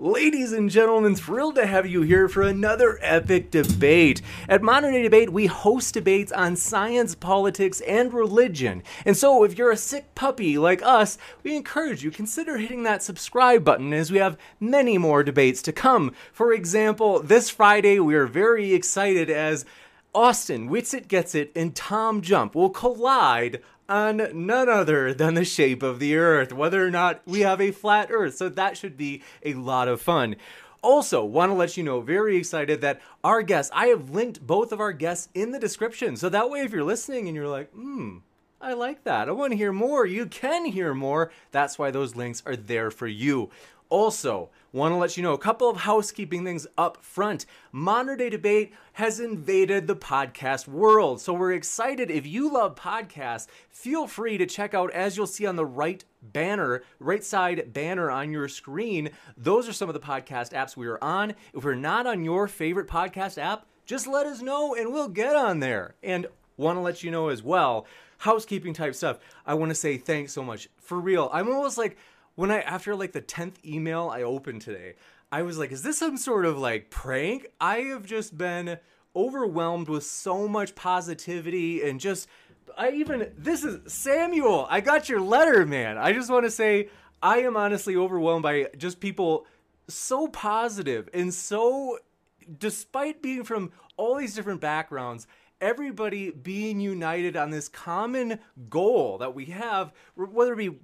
Ladies and gentlemen, thrilled to have you here for another epic debate. At Modern Day Debate, we host debates on science, politics, and religion. And so, if you're a sick puppy like us, we encourage you consider hitting that subscribe button as we have many more debates to come. For example, this Friday, we are very excited as Austin Witsit Gets It and Tom Jump will collide on none other than the shape of the earth, whether or not we have a flat earth. So that should be a lot of fun. Also, want to let you know, very excited that our guests, I have linked both of our guests in the description. So that way, if you're listening and you're like, hmm, I like that. I want to hear more. You can hear more. That's why those links are there for you. Also, want to let you know a couple of housekeeping things up front. Modern Day Debate has invaded the podcast world. So we're excited. If you love podcasts, feel free to check out, as you'll see on the right banner, right side banner on your screen. Those are some of the podcast apps we are on. If we're not on your favorite podcast app, just let us know and we'll get on there. And want to let you know as well, housekeeping type stuff. I want to say thanks so much. For real, I'm almost like, when I after like the 10th email I opened today, I was like, is this some sort of like prank? I have just been overwhelmed with so much positivity and just I even this is Samuel. I got your letter, man. I just want to say I am honestly overwhelmed by just people so positive and so despite being from all these different backgrounds everybody being united on this common goal that we have, whether it be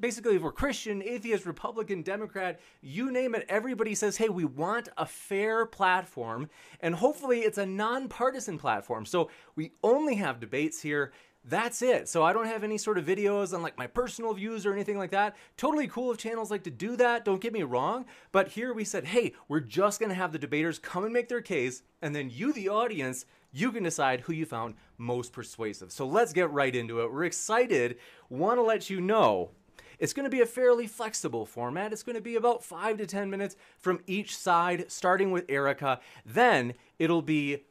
basically if we're Christian, atheist, Republican, Democrat, you name it, everybody says, hey, we want a fair platform, and hopefully it's a nonpartisan platform. So we only have debates here. That's it. So I don't have any sort of videos on like my personal views or anything like that. Totally cool if channels like to do that. Don't get me wrong. But here we said, hey, we're just going to have the debaters come and make their case. And then you, the audience, you can decide who you found most persuasive. So let's get right into it. We're excited. Want to let you know it's going to be a fairly flexible format. It's going to be about five to 10 minutes from each side, starting with Erica. Then it'll be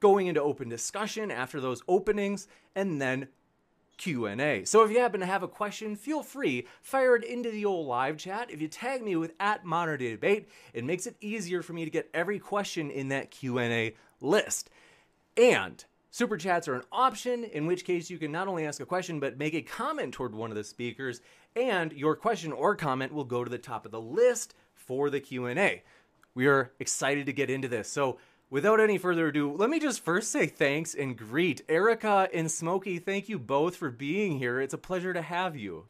going into open discussion after those openings, and then Q&A. So if you happen to have a question, feel free, fire it into the old live chat. If you tag me with at Modern Debate, it makes it easier for me to get every question in that Q&A list. And super chats are an option, in which case you can not only ask a question, but make a comment toward one of the speakers, and your question or comment will go to the top of the list for the Q&A. We are excited to get into this. So without any further ado, let me just first say thanks and greet Erica and Smokey. Thank you both for being here. It's a pleasure to have you.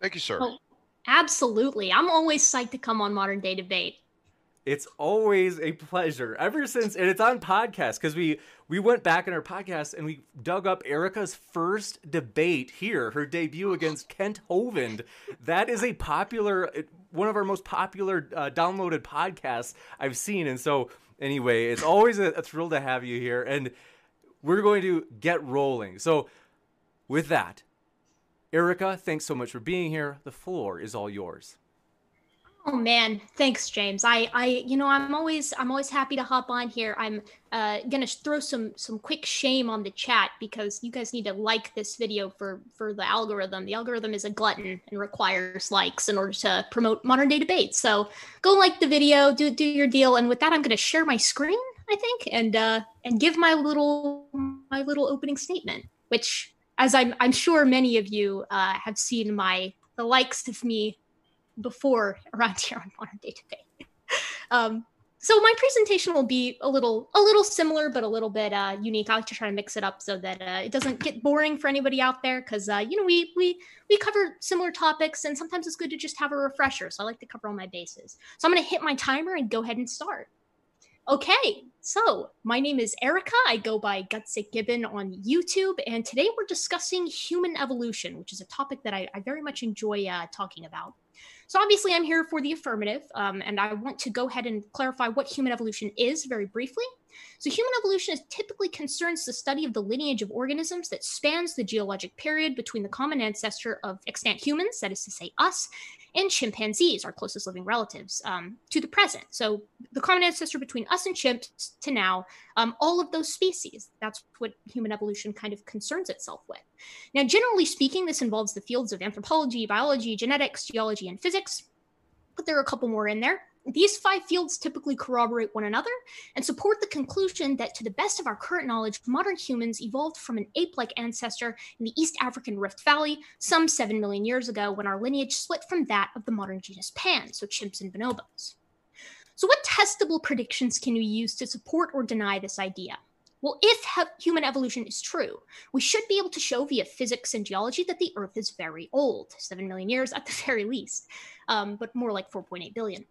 Thank you, sir. Oh, absolutely. I'm always psyched to come on Modern Day Debate. It's always a pleasure. Ever since, and it's on podcast because we we went back in our podcast and we dug up Erica's first debate here, her debut against Kent Hovind. That is a popular, one of our most popular uh, downloaded podcasts I've seen. And so, anyway, it's always a, a thrill to have you here, and we're going to get rolling. So, with that, Erica, thanks so much for being here. The floor is all yours. Oh man, thanks, James. I, I, you know, I'm always, I'm always happy to hop on here. I'm uh, gonna throw some, some quick shame on the chat because you guys need to like this video for, for the algorithm. The algorithm is a glutton and requires likes in order to promote modern day debates. So go like the video, do, do your deal, and with that, I'm gonna share my screen, I think, and, uh, and give my little, my little opening statement, which, as I'm, I'm sure many of you uh, have seen my, the likes of me before around here on modern day debate. um, so my presentation will be a little a little similar but a little bit uh, unique. I like to try to mix it up so that uh, it doesn't get boring for anybody out there because uh, you know we we we cover similar topics and sometimes it's good to just have a refresher so i like to cover all my bases. So i'm going to hit my timer and go ahead and start. Okay so my name is erica. I go by gutsick gibbon on youtube and today we're discussing human evolution which is a topic that i, I very much enjoy uh, talking about so obviously, I'm here for the affirmative, um, and I want to go ahead and clarify what human evolution is very briefly. So, human evolution typically concerns the study of the lineage of organisms that spans the geologic period between the common ancestor of extant humans, that is to say, us, and chimpanzees, our closest living relatives, um, to the present. So, the common ancestor between us and chimps to now, um, all of those species. That's what human evolution kind of concerns itself with. Now, generally speaking, this involves the fields of anthropology, biology, genetics, geology, and physics, but there are a couple more in there. These five fields typically corroborate one another and support the conclusion that, to the best of our current knowledge, modern humans evolved from an ape like ancestor in the East African Rift Valley some 7 million years ago when our lineage split from that of the modern genus Pan, so chimps and bonobos. So, what testable predictions can we use to support or deny this idea? Well, if human evolution is true, we should be able to show via physics and geology that the Earth is very old, 7 million years at the very least, um, but more like 4.8 billion.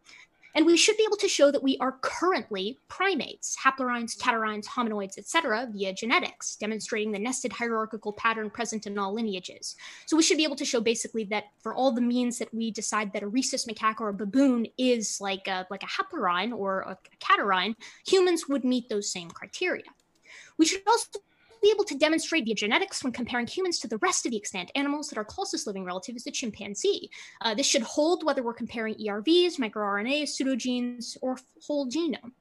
And we should be able to show that we are currently primates, haplorhines, catarrhines, hominoids, etc., via genetics, demonstrating the nested hierarchical pattern present in all lineages. So we should be able to show basically that for all the means that we decide that a rhesus macaque or a baboon is like a, like a haplorhine or a catarrhine, humans would meet those same criteria. We should also be able to demonstrate via genetics when comparing humans to the rest of the extant animals that our closest living relative is the chimpanzee. Uh, this should hold whether we're comparing ERVs, microRNAs, pseudogenes, or whole genome.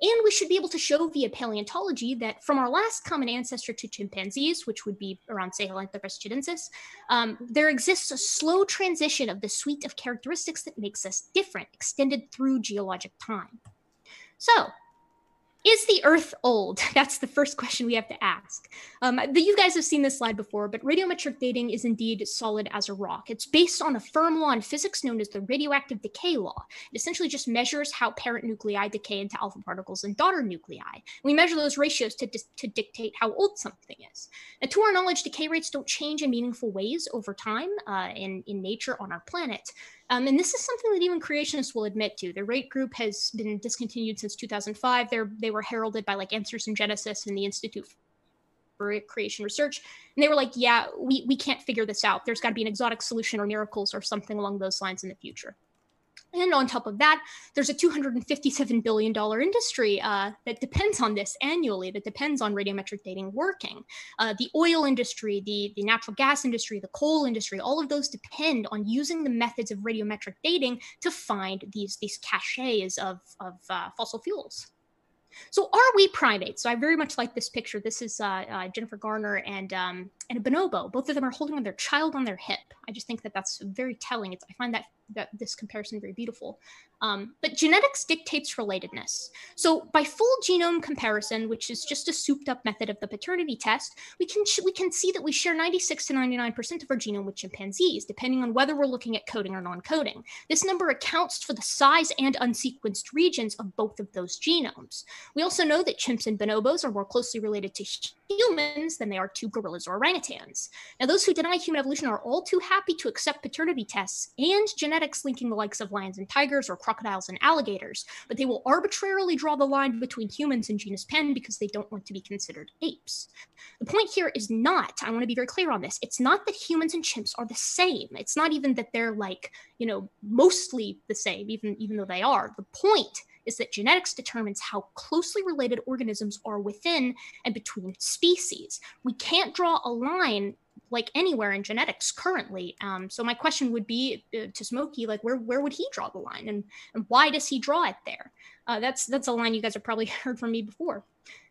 And we should be able to show via paleontology that from our last common ancestor to chimpanzees, which would be around Sahelanthropus tchadensis, um, there exists a slow transition of the suite of characteristics that makes us different, extended through geologic time. So, is the Earth old? That's the first question we have to ask. Um, you guys have seen this slide before, but radiometric dating is indeed solid as a rock. It's based on a firm law in physics known as the radioactive decay law. It essentially just measures how parent nuclei decay into alpha particles and daughter nuclei. We measure those ratios to, to dictate how old something is. Now, to our knowledge, decay rates don't change in meaningful ways over time uh, in, in nature on our planet. Um, and this is something that even creationists will admit to. The rate group has been discontinued since 2005. They're, they were heralded by like Answers in Genesis and the Institute for Creation Research. And they were like, yeah, we, we can't figure this out. There's got to be an exotic solution or miracles or something along those lines in the future. And on top of that, there's a $257 billion industry uh, that depends on this annually, that depends on radiometric dating working. Uh, the oil industry, the, the natural gas industry, the coal industry, all of those depend on using the methods of radiometric dating to find these, these caches of, of uh, fossil fuels. So are we primates? So I very much like this picture. This is uh, uh, Jennifer Garner and um, and a bonobo. Both of them are holding on their child on their hip. I just think that that's very telling. It's, I find that that this comparison very beautiful. Um, but genetics dictates relatedness. So by full genome comparison, which is just a souped up method of the paternity test, we can we can see that we share 96 to 99 percent of our genome with chimpanzees, depending on whether we're looking at coding or non-coding. This number accounts for the size and unsequenced regions of both of those genomes. We also know that chimps and bonobos are more closely related to humans than they are to gorillas or orangutans. Now, those who deny human evolution are all too happy to accept paternity tests and genetics linking the likes of lions and tigers or crocodiles and alligators, but they will arbitrarily draw the line between humans and genus Pan because they don't want to be considered apes. The point here is not, I want to be very clear on this, it's not that humans and chimps are the same. It's not even that they're like, you know, mostly the same, even, even though they are. The point is that genetics determines how closely related organisms are within and between species. We can't draw a line like anywhere in genetics currently. Um, so my question would be uh, to Smokey, like where where would he draw the line, and and why does he draw it there? Uh, that's that's a line you guys have probably heard from me before.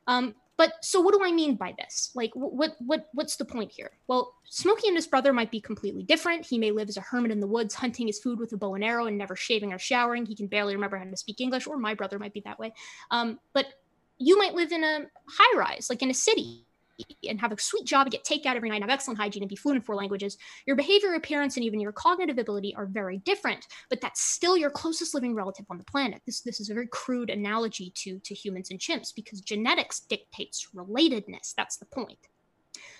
Um, but so what do I mean by this? Like what what what's the point here? Well, Smokey and his brother might be completely different. He may live as a hermit in the woods, hunting his food with a bow and arrow and never shaving or showering. He can barely remember how to speak English, or my brother might be that way. Um, but you might live in a high rise, like in a city, and have a sweet job and get takeout every night, and have excellent hygiene, and be fluent in four languages, your behavior, appearance, and even your cognitive ability are very different. But that's still your closest living relative on the planet. This this is a very crude analogy to to humans and chimps because genetics dictates relatedness. That's the point.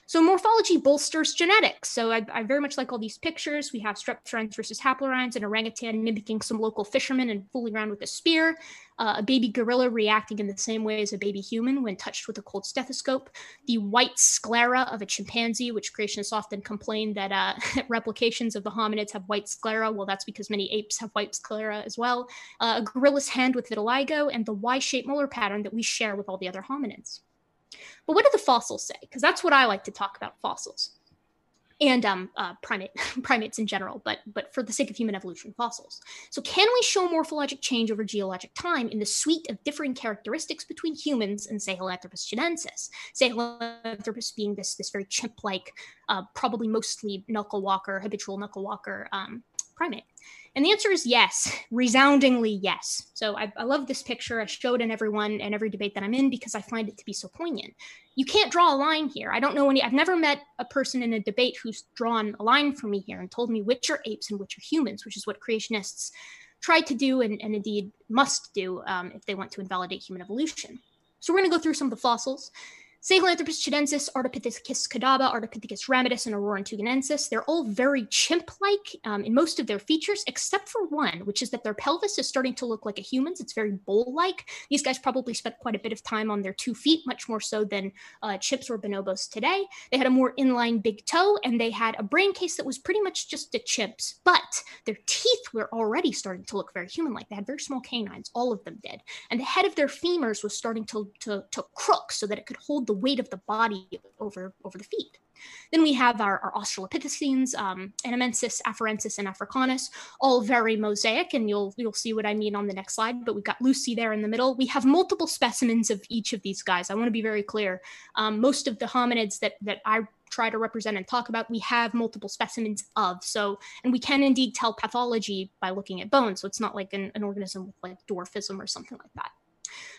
So morphology bolsters genetics. So I, I, very much like all these pictures. We have streptorhines versus haplorhines, an orangutan mimicking some local fisherman and fooling around with a spear, uh, a baby gorilla reacting in the same way as a baby human when touched with a cold stethoscope, the white sclera of a chimpanzee, which creationists often complain that uh, replications of the hominids have white sclera. Well, that's because many apes have white sclera as well. Uh, a gorilla's hand with vitiligo, and the Y-shaped molar pattern that we share with all the other hominids. But what do the fossils say? Because that's what I like to talk about fossils and um, uh, primate primates in general, but but for the sake of human evolution, fossils. So, can we show morphologic change over geologic time in the suite of differing characteristics between humans and Sahelanthropus tchadensis? Sahelanthropus being this this very chimp-like, uh, probably mostly knuckle walker, habitual knuckle walker um, primate. And the answer is yes, resoundingly yes. So I, I, love this picture. I show it in everyone and every debate that I'm in because I find it to be so poignant. You can't draw a line here. I don't know any, I've never met a person in a debate who's drawn a line for me here and told me which are apes and which are humans, which is what creationists try to do and, and indeed must do um, if they want to invalidate human evolution. So we're going to go through some of the fossils. Sahelanthropus tchadensis, Ardipithecus kadabba, Ardipithecus ramidus, and Orrorin tugenensis, they're all very chimp-like um, in most of their features, except for one, which is that their pelvis is starting to look like a human's. It's very bowl-like. These guys probably spent quite a bit of time on their two feet, much more so than uh, chimps or bonobos today. They had a more inline big toe, and they had a brain case that was pretty much just a chimp's, but their teeth were already starting to look very human-like. They had very small canines, all of them did. And the head of their femurs was starting to, to, to crook so that it could hold the weight of the body over, over the feet. Then we have our, our Australopithecines, um, Anamensis, Afarensis, and Africanus, all very mosaic, and you'll you'll see what I mean on the next slide. But we've got Lucy there in the middle. We have multiple specimens of each of these guys. I want to be very clear. Um, most of the hominids that that I try to represent and talk about, we have multiple specimens of. So, and we can indeed tell pathology by looking at bones. So it's not like an, an organism with like dwarfism or something like that.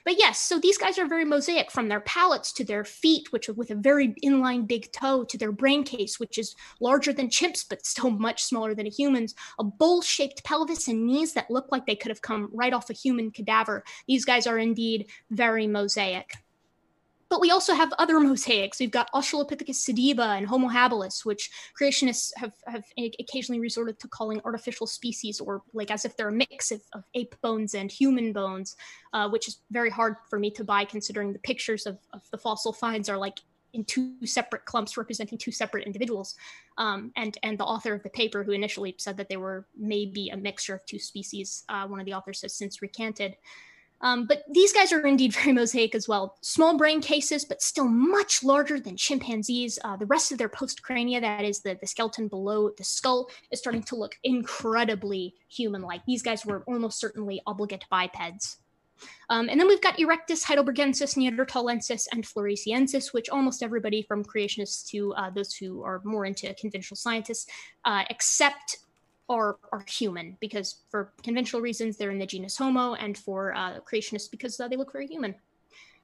But yes, so these guys are very mosaic from their palates to their feet, which are with a very inline big toe, to their brain case, which is larger than chimps, but still much smaller than a human's, a bowl shaped pelvis and knees that look like they could have come right off a human cadaver. These guys are indeed very mosaic. But we also have other mosaics. We've got Australopithecus sediba and Homo habilis, which creationists have, have occasionally resorted to calling artificial species, or like as if they're a mix of, of ape bones and human bones, uh, which is very hard for me to buy considering the pictures of, of the fossil finds are like in two separate clumps representing two separate individuals. Um, and and the author of the paper, who initially said that they were maybe a mixture of two species, uh, one of the authors has since recanted. Um, but these guys are indeed very mosaic as well. Small brain cases, but still much larger than chimpanzees. Uh, the rest of their postcrania, that is the, the skeleton below the skull, is starting to look incredibly human like. These guys were almost certainly obligate bipeds. Um, and then we've got Erectus, Heidelbergensis, Neanderthalensis, and Floresiensis, which almost everybody from creationists to uh, those who are more into conventional scientists uh, accept are are human because for conventional reasons they're in the genus Homo, and for uh, creationists because uh, they look very human.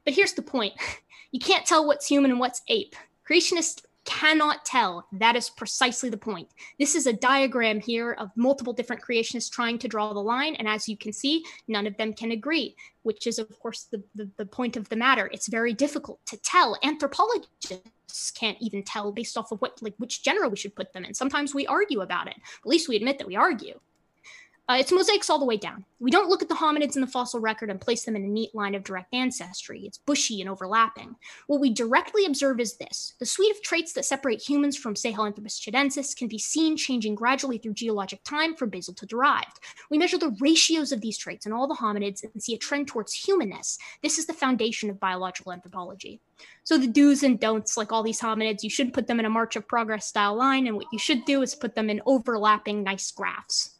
But here's the point: you can't tell what's human and what's ape. Creationists cannot tell. That is precisely the point. This is a diagram here of multiple different creationists trying to draw the line. And as you can see, none of them can agree, which is, of course, the, the, the point of the matter. It's very difficult to tell. Anthropologists can't even tell based off of what, like, which genera we should put them in. Sometimes we argue about it. At least we admit that we argue. Uh, it's mosaics all the way down. We don't look at the hominids in the fossil record and place them in a neat line of direct ancestry. It's bushy and overlapping. What we directly observe is this the suite of traits that separate humans from Sahelanthropus tchadensis can be seen changing gradually through geologic time from basal to derived. We measure the ratios of these traits in all the hominids and see a trend towards humanness. This is the foundation of biological anthropology. So the do's and don'ts, like all these hominids, you should put them in a march of progress style line, and what you should do is put them in overlapping nice graphs.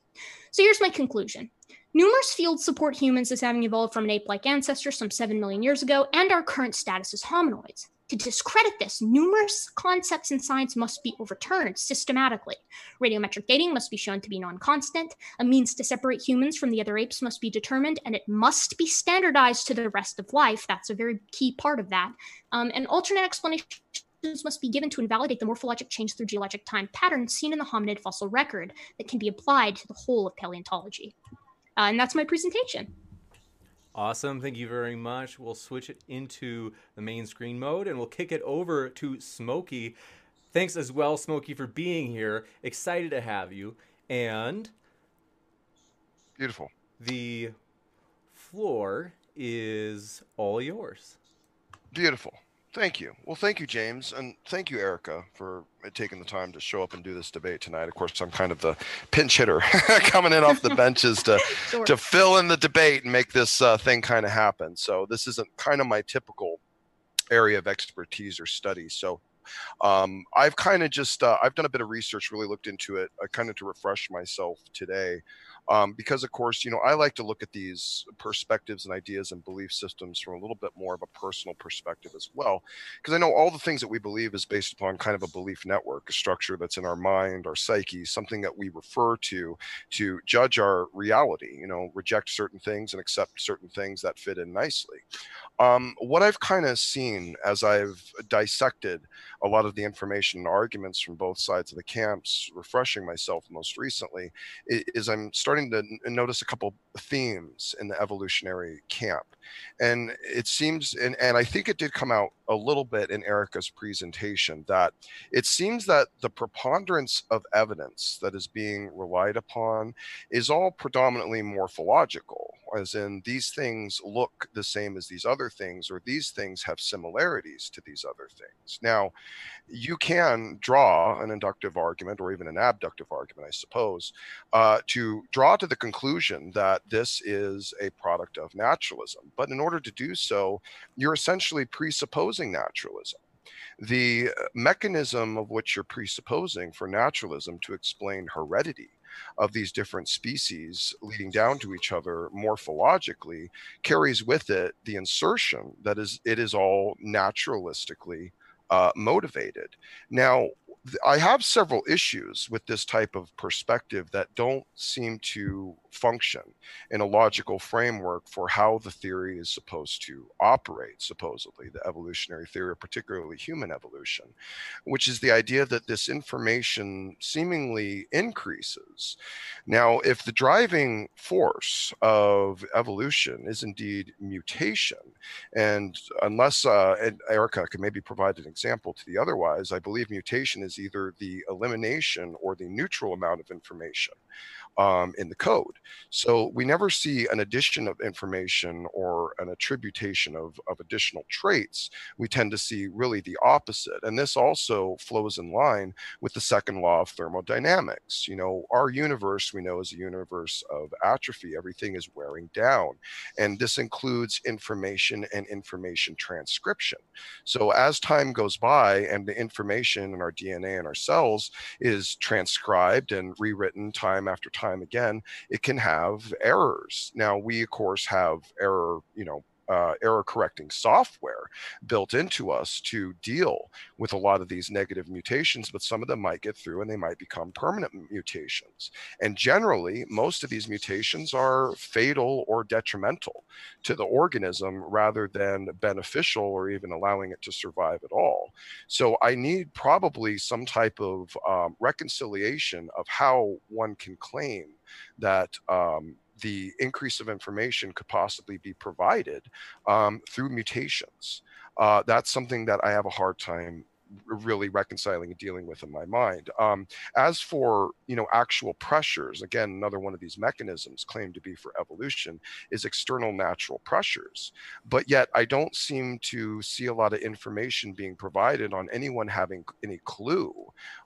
So here's my conclusion. Numerous fields support humans as having evolved from an ape like ancestor some 7 million years ago and our current status as hominoids. To discredit this, numerous concepts in science must be overturned systematically. Radiometric dating must be shown to be non constant, a means to separate humans from the other apes must be determined, and it must be standardized to the rest of life. That's a very key part of that. Um, and alternate explanations must be given to invalidate the morphologic change through geologic time patterns seen in the hominid fossil record that can be applied to the whole of paleontology. Uh, and that's my presentation. Awesome. Thank you very much. We'll switch it into the main screen mode and we'll kick it over to Smokey. Thanks as well, Smokey, for being here. Excited to have you. And beautiful. The floor is all yours. Beautiful. Thank you. Well, thank you, James, and thank you, Erica, for taking the time to show up and do this debate tonight. Of course, I'm kind of the pinch hitter coming in off the benches to sure. to fill in the debate and make this uh, thing kind of happen. So this isn't kind of my typical area of expertise or study. So um, I've kind of just uh, I've done a bit of research, really looked into it, uh, kind of to refresh myself today um, because of course you know i like to look at these perspectives and ideas and belief systems from a little bit more of a personal perspective as well because i know all the things that we believe is based upon kind of a belief network a structure that's in our mind our psyche something that we refer to to judge our reality you know reject certain things and accept certain things that fit in nicely um, what i've kind of seen as i've dissected a lot of the information and arguments from both sides of the camps refreshing myself most recently is i'm starting starting to notice a couple themes in the evolutionary camp. And it seems, and, and I think it did come out a little bit in Erica's presentation, that it seems that the preponderance of evidence that is being relied upon is all predominantly morphological, as in these things look the same as these other things, or these things have similarities to these other things. Now, you can draw an inductive argument or even an abductive argument, I suppose, uh, to draw to the conclusion that this is a product of naturalism. But in order to do so, you're essentially presupposing naturalism. The uh, mechanism of which you're presupposing for naturalism to explain heredity of these different species leading down to each other morphologically carries with it the insertion that is it is all naturalistically uh, motivated. Now, I have several issues with this type of perspective that don't seem to function in a logical framework for how the theory is supposed to operate, supposedly, the evolutionary theory, particularly human evolution, which is the idea that this information seemingly increases. Now, if the driving force of evolution is indeed mutation, and unless uh, and Erica can maybe provide an example to the otherwise, I believe mutation is either the elimination or the neutral amount of information um, in the code. So we never see an addition of information or an attribution of, of additional traits. We tend to see really the opposite. And this also flows in line with the second law of thermodynamics. You know, our universe we know is a universe of atrophy. Everything is wearing down. And this includes information and information transcription. So as time goes by and the information in our DNA and our cells is transcribed and rewritten time after time time again, it can have errors. Now, we, of course, have error, you know, uh, error correcting software built into us to deal with a lot of these negative mutations, but some of them might get through and they might become permanent mutations. And generally, most of these mutations are fatal or detrimental to the organism rather than beneficial or even allowing it to survive at all. So I need probably some type of um, reconciliation of how one can claim that um, the increase of information could possibly be provided um, through mutations. Uh, that's something that I have a hard time really reconciling and dealing with in my mind. Um, as for you know actual pressures, again, another one of these mechanisms claimed to be for evolution is external natural pressures. But yet, I don't seem to see a lot of information being provided on anyone having any clue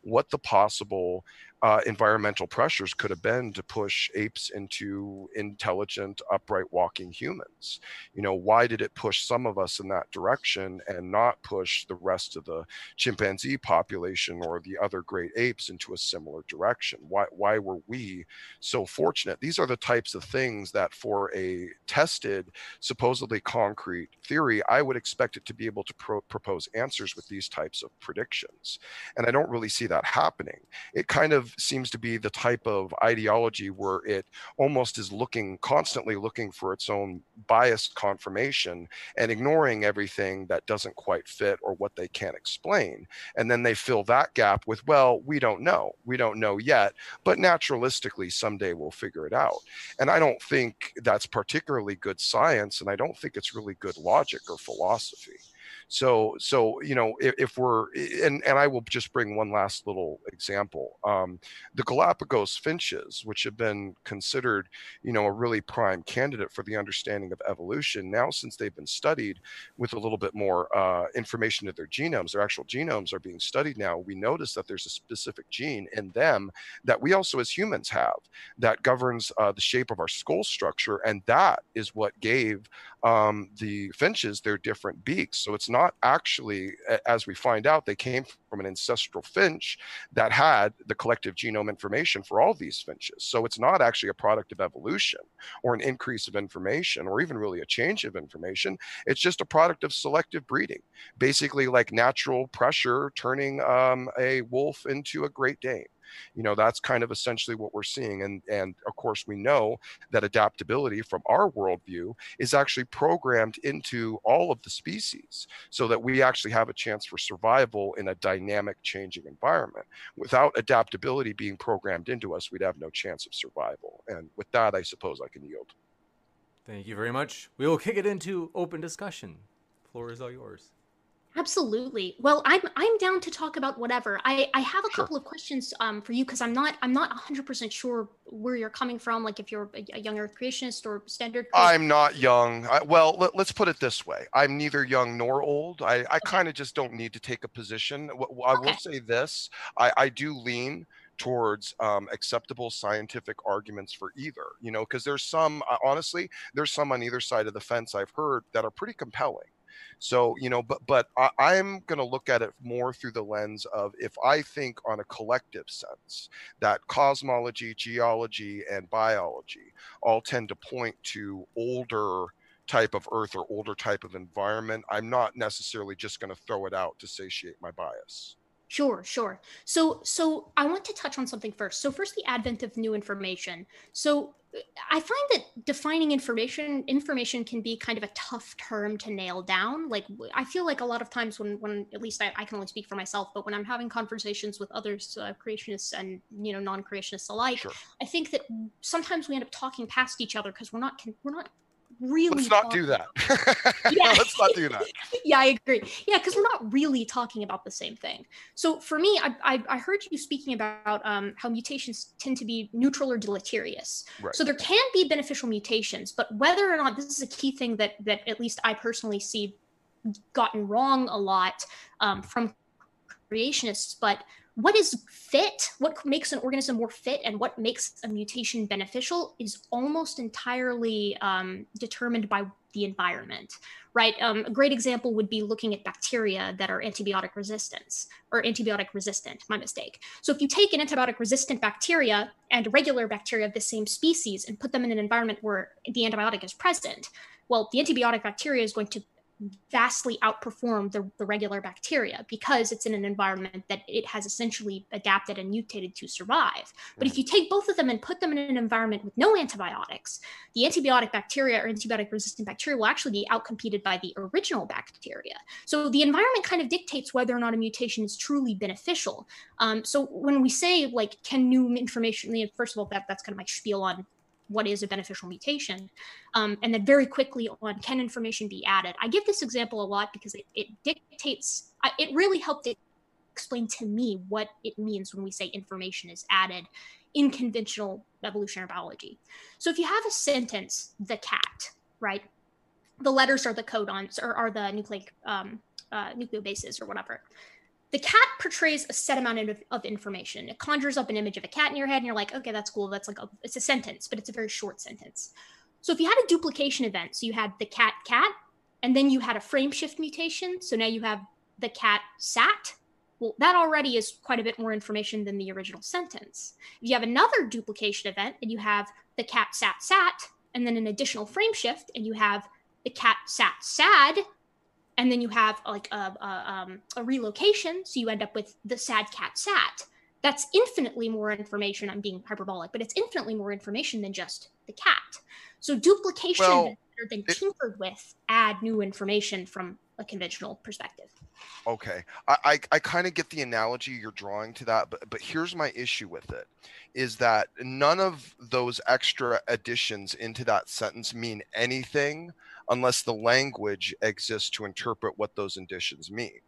what the possible uh, environmental pressures could have been to push apes into intelligent, upright walking humans. You know, why did it push some of us in that direction and not push the rest of the chimpanzee population or the other great apes into a similar direction? Why, why were we so fortunate? These are the types of things that, for a tested, supposedly concrete theory, I would expect it to be able to pro- propose answers with these types of predictions. And I don't really see that happening. It kind of seems to be the type of ideology where it almost is looking constantly looking for its own biased confirmation and ignoring everything that doesn't quite fit or what they can't explain. And then they fill that gap with, well, we don't know. We don't know yet, but naturalistically, someday we'll figure it out. And I don't think that's particularly good science. And I don't think it's really good logic or philosophy. So, so you know, if, if, we're and and I will just bring one last little example. Um, the Galapagos finches, which have been considered, you know, a really prime candidate for the understanding of evolution, now since they've been studied with a little bit more uh, information to their genomes, their actual genomes are being studied now. We notice that there's a specific gene in them that we also as humans have that governs uh, the shape of our skull structure, and that is what gave um, the finches their different beaks. So it's not actually, as we find out, they came from an ancestral finch that had the collective genome information for all these finches. So it's not actually a product of evolution or an increase of information or even really a change of information. It's just a product of selective breeding, basically like natural pressure turning um, a wolf into a Great Dane you know that's kind of essentially what we're seeing and and of course we know that adaptability from our worldview is actually programmed into all of the species so that we actually have a chance for survival in a dynamic changing environment. Without adaptability being programmed into us we'd have no chance of survival. And with that i suppose i can yield. Thank you very much. We will kick it into open discussion. Floor is all yours Absolutely. Well, I'm I'm down to talk about whatever. I I have a sure. couple of questions um for you because I'm not I'm not 100% sure where you're coming from like if you're a, young earth creationist or standard I'm not young. I, well, let, us put it this way. I'm neither young nor old. I I kind of just don't need to take a position. I okay. will say this. I I do lean towards um, acceptable scientific arguments for either you know because there's some uh, honestly there's some on either side of the fence i've heard that are pretty compelling so, you know, but but I, am going to look at it more through the lens of if I think on a collective sense that cosmology, geology, and biology all tend to point to older type of earth or older type of environment, I'm not necessarily just going to throw it out to satiate my bias. Sure, sure. So, so I want to touch on something first. So, first, the advent of new information. So, I find that defining information information can be kind of a tough term to nail down. Like I feel like a lot of times when when at least I, I can only speak for myself, but when I'm having conversations with others, uh, creationists and you know non-creationists alike, sure. I think that sometimes we end up talking past each other because we're not we're not really let's not do that. yeah let's not do that. Yeah i agree. Yeah because we're not really talking about the same thing. So for me i, I, I heard you speaking about um, how mutations tend to be neutral or deleterious. Right. so there can be beneficial mutations but whether or not this is a key thing that that at least i personally see gotten wrong a lot um, from creationists but what is fit, what makes an organism more fit, and what makes a mutation beneficial is almost entirely um, determined by the environment, right? Um, a great example would be looking at bacteria that are antibiotic resistance or antibiotic resistant. My mistake. So if you take an antibiotic resistant bacteria and regular bacteria of the same species and put them in an environment where the antibiotic is present, well, the antibiotic bacteria is going to vastly outperform the, the regular bacteria because it's in an environment that it has essentially adapted and mutated to survive. But if you take both of them and put them in an environment with no antibiotics, the antibiotic bacteria or antibiotic resistant bacteria will actually be outcompeted by the original bacteria. So the environment kind of dictates whether or not a mutation is truly beneficial. Um, so when we say like, can new information, first of all, that, that's kind of my spiel on what is a beneficial mutation um, and then very quickly on can information be added? I give this example a lot because it, it dictates it really helped it explain to me what it means when we say information is added in conventional evolutionary biology. So if you have a sentence the cat right the letters are the codons or are the nucleic um, uh, nucleobases or whatever the cat portrays a set amount of, of, information. It conjures up an image of a cat in your head, and you're like, okay, that's cool. That's like a, it's a sentence, but it's a very short sentence. So if you had a duplication event, so you had the cat cat, and then you had a frame shift mutation, so now you have the cat sat. Well, that already is quite a bit more information than the original sentence. If you have another duplication event, and you have the cat sat sat, and then an additional frame shift, and you have the cat sat sad, and then you have like a, a, um, a relocation, so you end up with the sad cat sat. That's infinitely more information. I'm being hyperbolic, but it's infinitely more information than just the cat. So duplication Well, than it- tinkered with add new information from a conventional perspective. Okay, I I, I kind of get the analogy you're drawing to that, but but here's my issue with it, is that none of those extra additions into that sentence mean anything unless the language exists to interpret what those additions mean.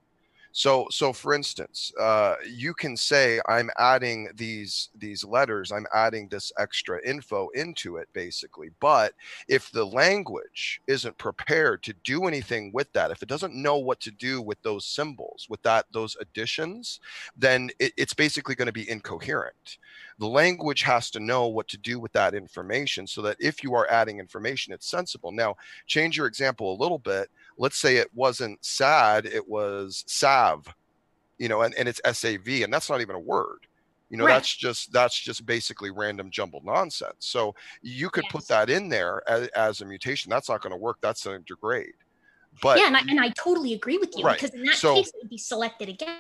So so for instance, uh, you can say I'm adding these these letters, I'm adding this extra info into it basically, but if the language isn't prepared to do anything with that if it doesn't know what to do with those symbols with that those additions then it, it's basically going to be incoherent the language has to know what to do with that information so that if you are adding information it's sensible. Now change your example a little bit. Let's say it wasn't sad it was sav you know and, and it's sav and that's not even a word. You know Right. that's just that's just basically random jumbled nonsense. So you could put that in there as, as a mutation. That's not going to work. That's going to degrade but yeah, and I, and I totally agree with you Right. because in that So- case it would be selected against,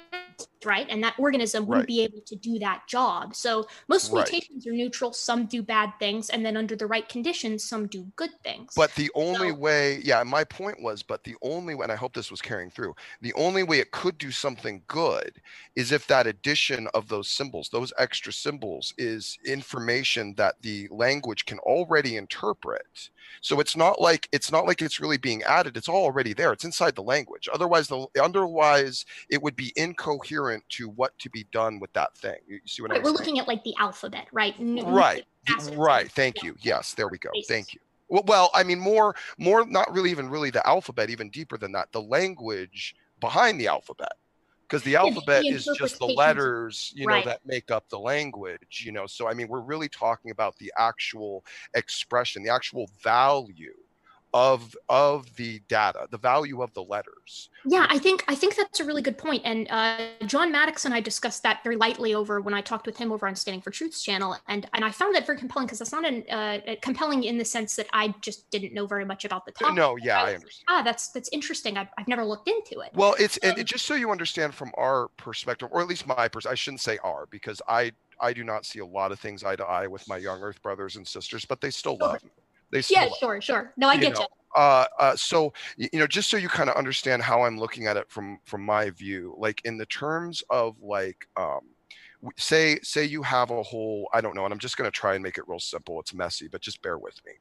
right? And that organism wouldn't Right. be able to do that job. So most Right. mutations are neutral. Some do bad things, and then under the right conditions, some do good things. But the only So- way, yeah, my point was, but the only way, and I hope this was carrying through, the only way it could do something good is if that addition of those symbols, those extra symbols, is information that the language can already interpret. So it's not like it's not like it's really being added. It's all already there. It's inside the language. Otherwise, the otherwise it would be incoherent to what to be done with that thing. You, see what right, I'm we're saying? looking at like the alphabet, right? N- right right thank yeah. you yes there we go Basis. thank you well, well i mean more more not really even really the alphabet even deeper than that the language behind the alphabet because the the- alphabet the is just the letters you know Right. that make up the language you know so i mean we're really talking about the actual expression the actual value of of the data the value of the letters Yeah, I think I think that's a really good point. And uh, John Maddox and I discussed that very lightly over when I talked with him over on Standing for Truth's channel, and and I found that very compelling because it's not an uh, compelling in the sense that I just didn't know very much about the topic. no yeah i like, understand Ah, that's that's interesting. I've, I've never looked into it. Well, it's and Um, it- just so you understand from our perspective, or at least my pers I shouldn't say our because I I do not see a lot of things eye to eye with my young Earth brothers and sisters, but they still love me. They yeah, sure, sure. No, I you get know, you. uh, uh, so you know, just so you kind of understand how I'm looking at it from from my view, like in the terms of like, um, say say you have a whole, I don't know, and I'm just going to try and make it real simple. It's messy, but just bear with me.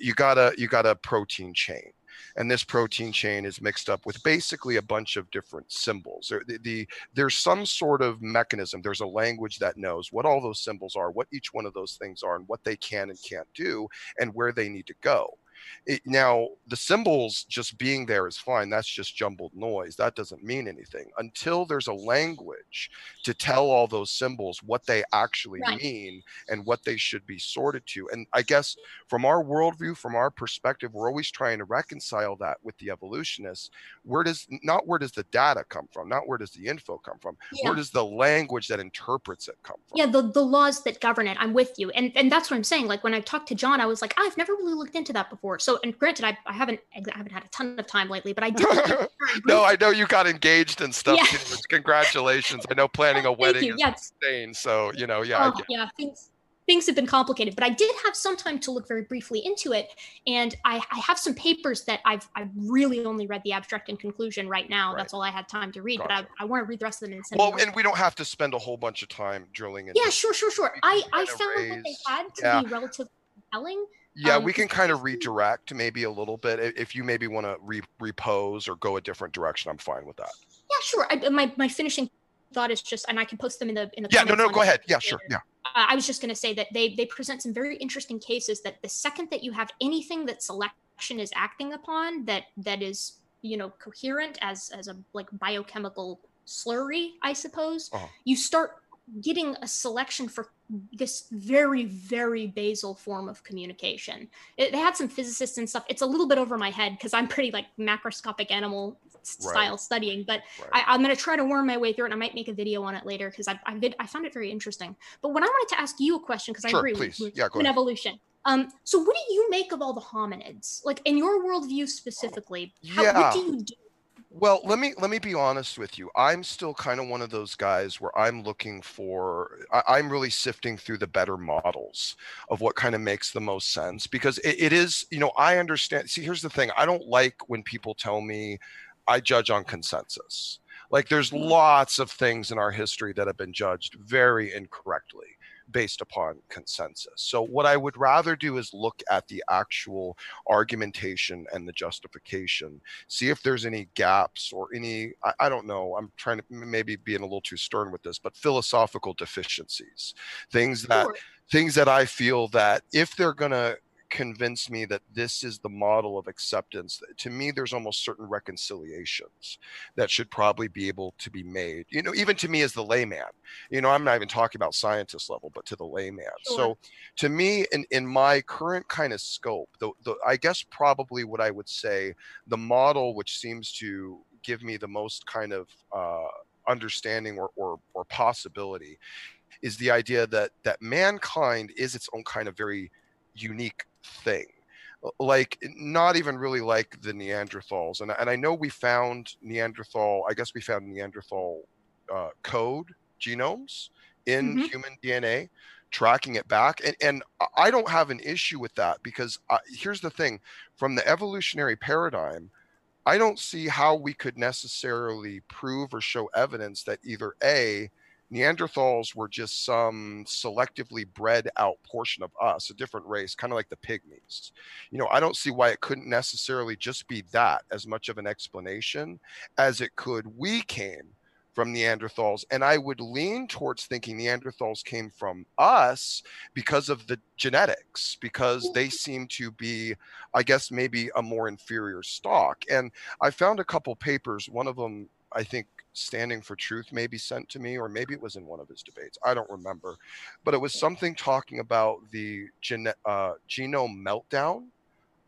You got a you got a protein chain, and this protein chain is mixed up with basically a bunch of different symbols. The, the there's some sort of mechanism. There's a language that knows what all those symbols are, what each one of those things are, and what they can and can't do, and where they need to go it, now the symbols just being there is fine that's just jumbled noise that doesn't mean anything until there's a language to tell all those symbols what they actually Right. mean and what they should be sorted to and i guess from our worldview from our perspective we're always trying to reconcile that with the evolutionists where does not where does the data come from not where does the info come from Yeah. where does the language that interprets it come from Yeah, the, the laws that govern it. I'm with you. And and that's what I'm saying. Like when I talked to John, I was like, I've never really looked into that before. So and granted, I, I haven't I haven't had a ton of time lately, but I did no i know you got engaged and stuff Yeah. congratulations i know planning a wedding you. is Yeah, it's- insane. So you know, yeah, oh, yeah, things things have been complicated, but I did have some time to look very briefly into it, and I, I have some papers that I've I've really only read the abstract and conclusion right now. Right. That's all I had time to read, but I, I want to read the rest of them and send well, and we don't have to spend a whole bunch of time drilling into. yeah, sure, sure, sure. I I found what they had to yeah. be relatively compelling. Yeah, um, we can kind of redirect maybe a little bit if you maybe want to re- repose or go a different direction. I'm fine with that. Yeah, sure. I, my my finishing thought is just, and I can post them in the in the Yeah, no, no, go ahead. Yeah, sure. Yeah, Uh, I was just going to say that they they present some very interesting cases that the second that you have anything that selection is acting upon that that is you know coherent as as a like biochemical slurry, I suppose, Uh-huh. you start getting a selection for this very very basal form of communication. It, they had some physicists and stuff. It's a little bit over my head because I'm pretty like macroscopic animal s- Right. style studying, but right. I, I'm going to try to worm my way through it, and I might make a video on it later because I, I did I found it very interesting. But when I wanted to ask you a question because I agree please. with, with Yeah, go human ahead. evolution. Um, so what do you make of all the hominids? Like in your worldview specifically, how, Yeah. what do you do Well, let me let me be honest with you. I'm still kind of one of those guys where I'm looking for. I, am really sifting through the better models of what kind of makes the most sense because it, it is. You know, I understand. See, here's the thing. I don't like when people tell me I judge on consensus. Like, there's mm. lots of things in our history that have been judged very incorrectly based upon consensus. So, what I would rather do is look at the actual argumentation and the justification, see if there's any gaps or any, I, I, don't know, I'm trying to maybe being a little too stern with this, but philosophical deficiencies, things that. Sure. Things that I feel that if they're going to convince me that this is the model of acceptance to me there's almost certain reconciliations that should probably be able to be made you know even to me as the layman you know i'm not even talking about scientist level but to the layman sure. so to me in, in my current kind of scope the, the i guess probably what i would say the model which seems to give me the most kind of uh, understanding or, or, or possibility is the idea that that mankind is its own kind of very unique thing like not even really like the neanderthals and, and i know we found neanderthal i guess we found neanderthal uh, code genomes in mm-hmm. human dna tracking it back and, and i don't have an issue with that because I, here's the thing from the evolutionary paradigm i don't see how we could necessarily prove or show evidence that either a Neanderthals were just some selectively bred out portion of us, a different race, kind of like the pygmies. You know, I don't see why it couldn't necessarily just be that as much of an explanation as it could we came from Neanderthals. And I would lean towards thinking Neanderthals came from us because of the genetics, because they seem to be, I guess, maybe a more inferior stock. And I found a couple papers, one of them, I think standing for truth maybe sent to me or maybe it was in one of his debates i don't remember but it was something talking about the gene- uh, genome meltdown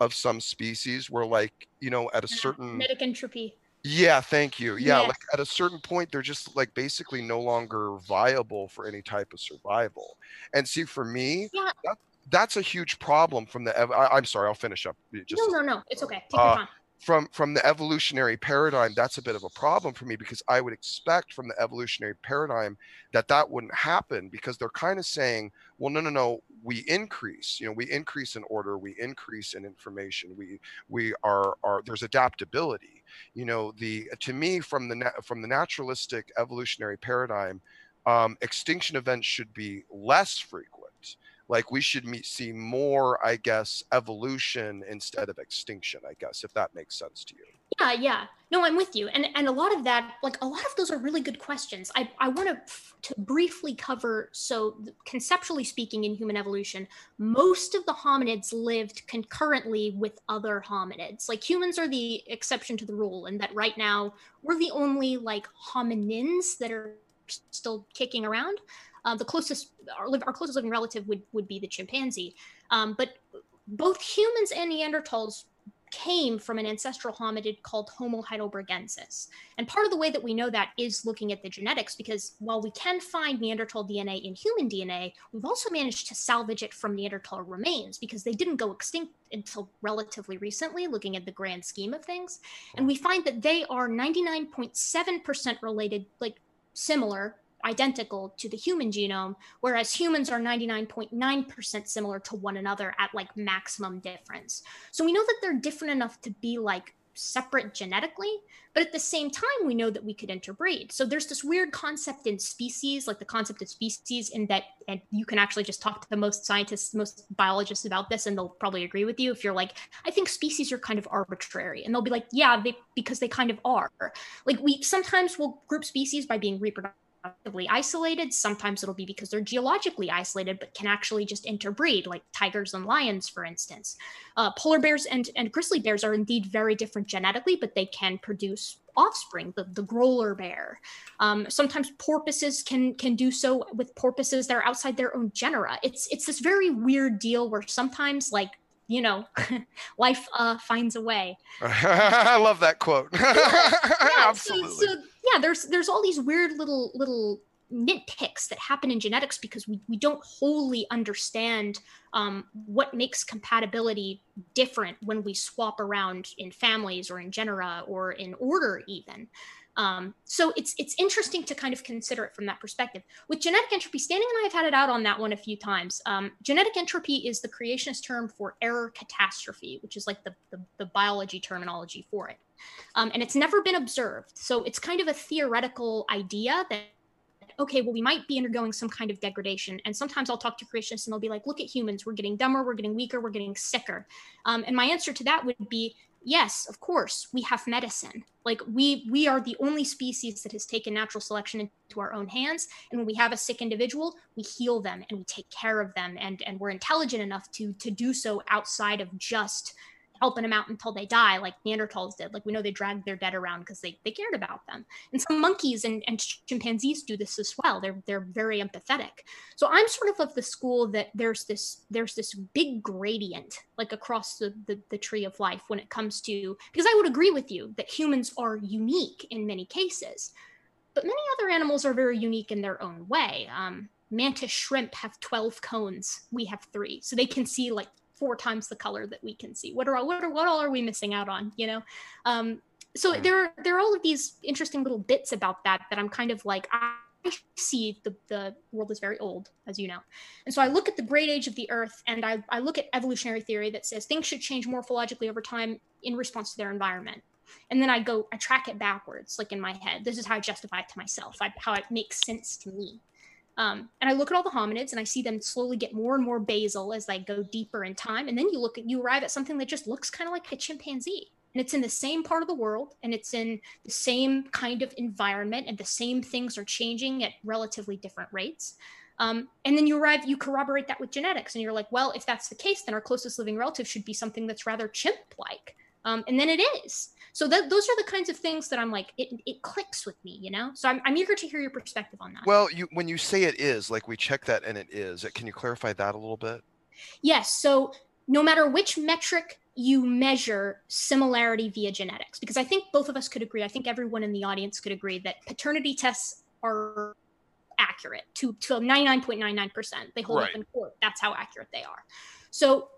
of some species where like you know at a certain genetic entropy. Yeah thank you. Yeah, like at a certain point they're just like basically no longer viable for any type of survival and see for me yeah. that, that's a huge problem from the I, am sorry i'll finish up just no no no it's okay take uh, your time from from the evolutionary paradigm that's a bit of a problem for me because i would expect from the evolutionary paradigm that that wouldn't happen because they're kind of saying well no no no we increase you know we increase in order we increase in information we we are are there's adaptability. You know the to me from the from the naturalistic evolutionary paradigm um, extinction events should be less frequent like we should meet, see more i guess evolution instead of extinction i guess if that makes sense to you. Yeah yeah. No i'm with you. And and a lot of that like a lot of those are really good questions. I i want to to briefly cover so conceptually speaking in human evolution most of the hominids lived concurrently with other hominids. Like humans are the exception to the rule and that right now we're the only like hominins that are still kicking around uh, the closest, our, our, closest living relative would, would be the chimpanzee. Um, but both humans and Neanderthals came from an ancestral hominid called Homo heidelbergensis. And part of the way that we know that is looking at the genetics, because while we can find Neanderthal DNA in human DNA, we've also managed to salvage it from Neanderthal remains because they didn't go extinct until relatively recently, looking at the grand scheme of things. And we find that they are 99.7% related, like similar identical to the human genome, whereas humans are 99.9% similar to one another at like maximum difference. So we know that they're different enough to be like separate genetically, but at the same time, we know that we could interbreed. So there's this weird concept in species, like the concept of species, in that, and you can actually just talk to the most scientists, most biologists about this, and they'll probably agree with you. If you're like, I think species are kind of arbitrary, and they'll be like, yeah, they because they kind of are. Like we sometimes will group species by being reproductive isolated. Sometimes it'll be because they're geologically isolated, but can actually just interbreed, like tigers and lions, for instance. Uh, polar bears and, and grizzly bears are indeed very different genetically, but they can produce offspring, the, the grolar bear. Um, sometimes porpoises can can do so with porpoises that are outside their own genera. It's it's this very weird deal where sometimes like you know, life uh, finds a way. I love that quote. yeah, Absolutely. So, so, yeah, there's there's all these weird little little nitpicks that happen in genetics because we, we don't wholly understand um, what makes compatibility different when we swap around in families or in genera or in order even um, so it's it's interesting to kind of consider it from that perspective. With genetic entropy, Standing and I have had it out on that one a few times. Um, genetic entropy is the creationist term for error catastrophe, which is like the, the, the biology terminology for it. Um, and it's never been observed. So it's kind of a theoretical idea that okay, well, we might be undergoing some kind of degradation. And sometimes I'll talk to creationists and they'll be like, look at humans, we're getting dumber, we're getting weaker, we're getting sicker. Um, and my answer to that would be yes of course we have medicine. Like we we are the only species that has taken natural selection into our own hands and when we have a sick individual we heal them and we take care of them and and we're intelligent enough to to do so outside of just helping them out until they die, like Neanderthals did. Like we know they dragged their dead around because they, they cared about them. And some monkeys and, and chimpanzees do this as well. They're they're very empathetic. So I'm sort of of the school that there's this there's this big gradient like across the, the, the tree of life when it comes to because I would agree with you that humans are unique in many cases. But many other animals are very unique in their own way. Um, mantis shrimp have 12 cones we have three so they can see like four times the color that we can see. What are all, what are what all are we missing out on? You know, um, so there are there are all of these interesting little bits about that that I'm kind of like I see the the world is very old, as you know, and so I look at the great age of the Earth and I I look at evolutionary theory that says things should change morphologically over time in response to their environment. And then I go, I track it backwards, like in my head. This is how I justify it to myself, I, how it makes sense to me. Um, and I look at all the hominids and I see them slowly get more and more basal as they go deeper in time. And then you look at, you arrive at something that just looks kind of like a chimpanzee. And it's in the same part of the world and it's in the same kind of environment and the same things are changing at relatively different rates. Um, and then you arrive, you corroborate that with genetics, and you're like, well, if that's the case, then our closest living relative should be something that's rather chimp like. Um, and then it is. So that those are the kinds of things that I'm like, it, it clicks with me, you know. So I'm, I'm eager to hear your perspective on that. Well, you when you say it is, like we check that and it is. Can you clarify that a little bit? Yes. So no matter which metric you measure similarity via genetics, because I think both of us could agree. I think everyone in the audience could agree that paternity tests are accurate to to 99.99%. They hold right. up in court. That's how accurate they are. So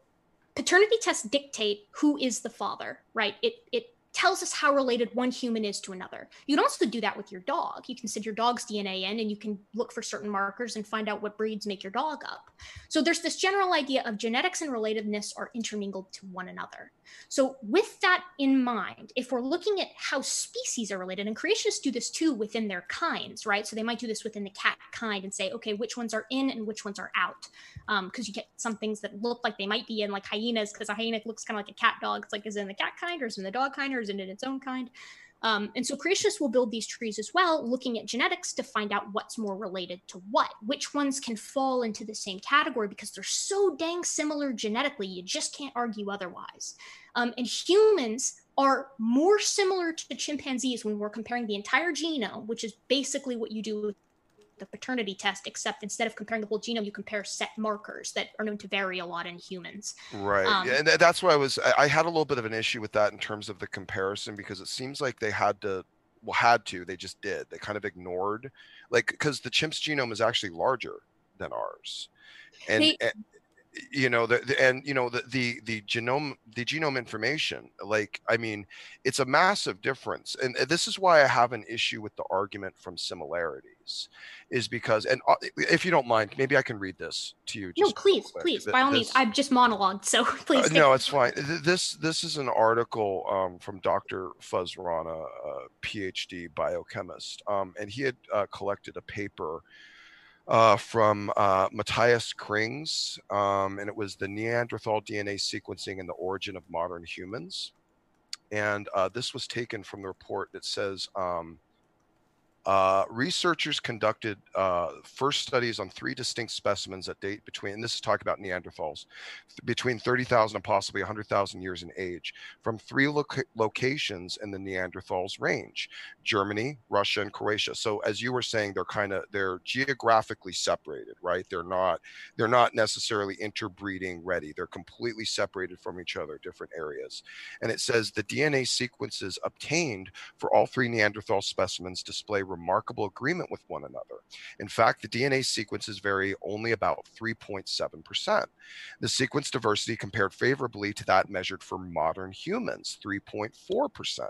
paternity tests dictate who is the father, right? It it tells us how related one human is to another. You can also do that with your dog. You can send your dog's DNA in and you can look for certain markers and find out what breeds make your dog up. So there's this general idea of genetics and relatedness are intermingled to one another. So with that in mind, if we're looking at how species are related, and creationists do this too within their kinds, right? So they might do this within the cat kind and say, okay, which ones are in and which ones are out? Because um, you get some things that look like they might be in, like hyenas, because a hyena looks kind of like a cat dog. It's like, is it in the cat kind or is it in the dog kind or is it in its own kind. Um, and so creationists will build these trees as well, looking at genetics to find out what's more related to what, which ones can fall into the same category because they're so dang similar genetically, you just can't argue otherwise. Um, and humans are more similar to chimpanzees when we're comparing the entire genome, which is basically what you do with the paternity test, except instead of comparing the whole genome, you compare set markers that are known to vary a lot in humans. Right. Um, and that's why I was, I had a little bit of an issue with that in terms of the comparison because it seems like they had to, well, had to, they just did. They kind of ignored, like, because the chimp's genome is actually larger than ours. And, they, and you know the, the, and you know the, the the genome the genome information like i mean it's a massive difference and this is why i have an issue with the argument from similarities is because and uh, if you don't mind maybe i can read this to you no please please. By all means i've just monologued so please uh, no it's fine. This this is an article um, from dr Fuz Rana a phd biochemist um, and he had uh, collected a paper uh, from uh, Matthias Krings, um, and it was the Neanderthal DNA sequencing and the origin of modern humans. And uh, this was taken from the report that says um, uh, researchers conducted uh, first studies on three distinct specimens that date between, and this is talking about Neanderthals, between 30,000 and possibly 100,000 years in age, from three locations in the Neanderthals range: Germany, Russia, and Croatia. So, as you were saying, they're kind of they're geographically separated, right? They're not they're not necessarily interbreeding ready. They're completely separated from each other, different areas. And it says the DNA sequences obtained for all three Neanderthal specimens display remarkable agreement with one another. In fact, the DNA sequences vary only about 3.7%. The sequence diversity compared favorably to that measured for modern humans, 3.4%.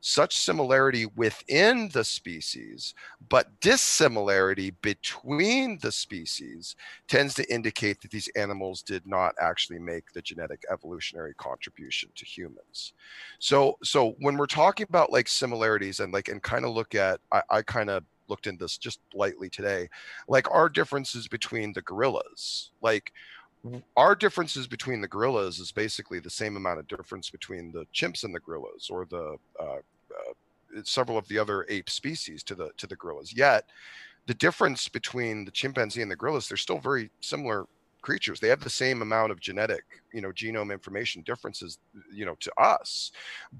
Such similarity within the species, but dissimilarity between the species tends to indicate that these animals did not actually make the genetic evolutionary contribution to humans. So, so when we're talking about like similarities and like and kind of look at, I, I kind of looked into this just lightly today, like our differences between the gorillas, like our differences between the gorillas is basically the same amount of difference between the chimps and the gorillas or the uh, uh, several of the other ape species to the to the gorillas. Yet the difference between the chimpanzee and the gorillas they're still very similar creatures. They have the same amount of genetic you know genome information differences you know to us.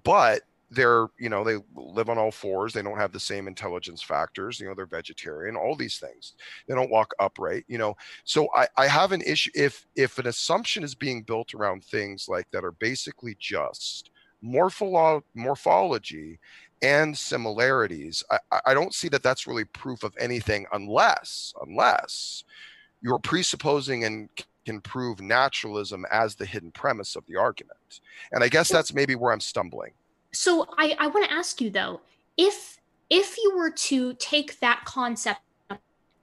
But they're you know they live on all fours they don't have the same intelligence factors you know they're vegetarian all these things they don't walk upright you know so i i have an issue if if an assumption is being built around things like that are basically just morpholo- morphology and similarities I, I don't see that that's really proof of anything unless unless you're presupposing and can prove naturalism as the hidden premise of the argument. And I guess that's maybe where I'm stumbling. So I, I want to ask you though, if if you were to take that concept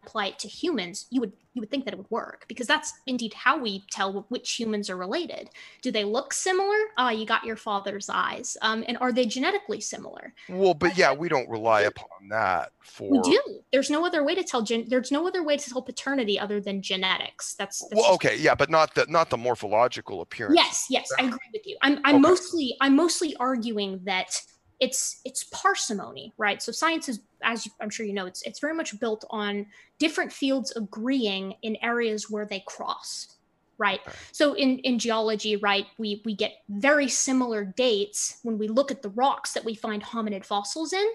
apply it to humans, you would you would think that it would work because that's indeed how we tell which humans are related. Do they look similar? Ah, oh, you got your father's eyes. Um, and are they genetically similar? Well, but yeah, we don't rely upon that for. We do. There's no other way to tell. Gen- there's no other way to tell paternity other than genetics. That's, that's well, okay, yeah, but not the not the morphological appearance. Yes, yes, I agree with you. I'm I'm okay. mostly I'm mostly arguing that it's it's parsimony right? So science is as i'm sure you know it's it's very much built on different fields agreeing in areas where they cross right? So in in geology right we we get very similar dates when we look at the rocks that we find hominid fossils in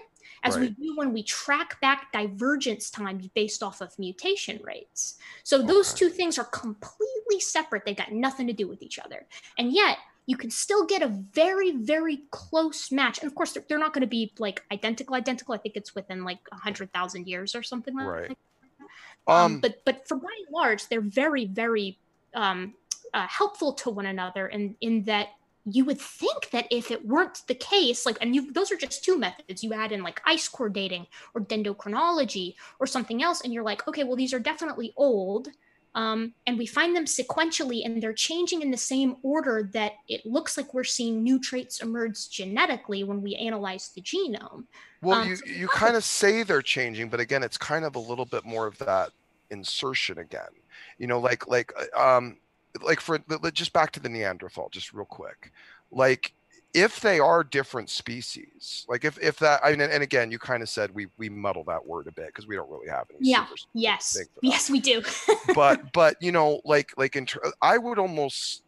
as right. we do when we track back divergence times based off of mutation rates. So those two things are completely separate. They've got nothing to do with each other. And yet you can still get a very very close match. And of course they're, they're not going to be like identical identical. I think it's within like a 100000 years or something like right. that. Um, um, but but for by and large they're very very um, uh, helpful to one another and in, in that you would think that if it weren't the case like and you those are just two methods. You add in like ice core dating or dendrochronology or something else and you're like okay well these are definitely old um, and we find them sequentially and they're changing in the same order that it looks like we're seeing new traits emerge genetically when we analyze the genome. Well, um, you, so you kind of say they're changing, but again, it's kind of a little bit more of that insertion again. You know, like like uh, um, like for just back to the Neanderthal, just real quick. Like if they are different species, like if if that, I mean, and again, you kind of said we we muddle that word a bit because we don't really have any. Yeah. Yes. Yes, we do. but but you know, like like in, I would almost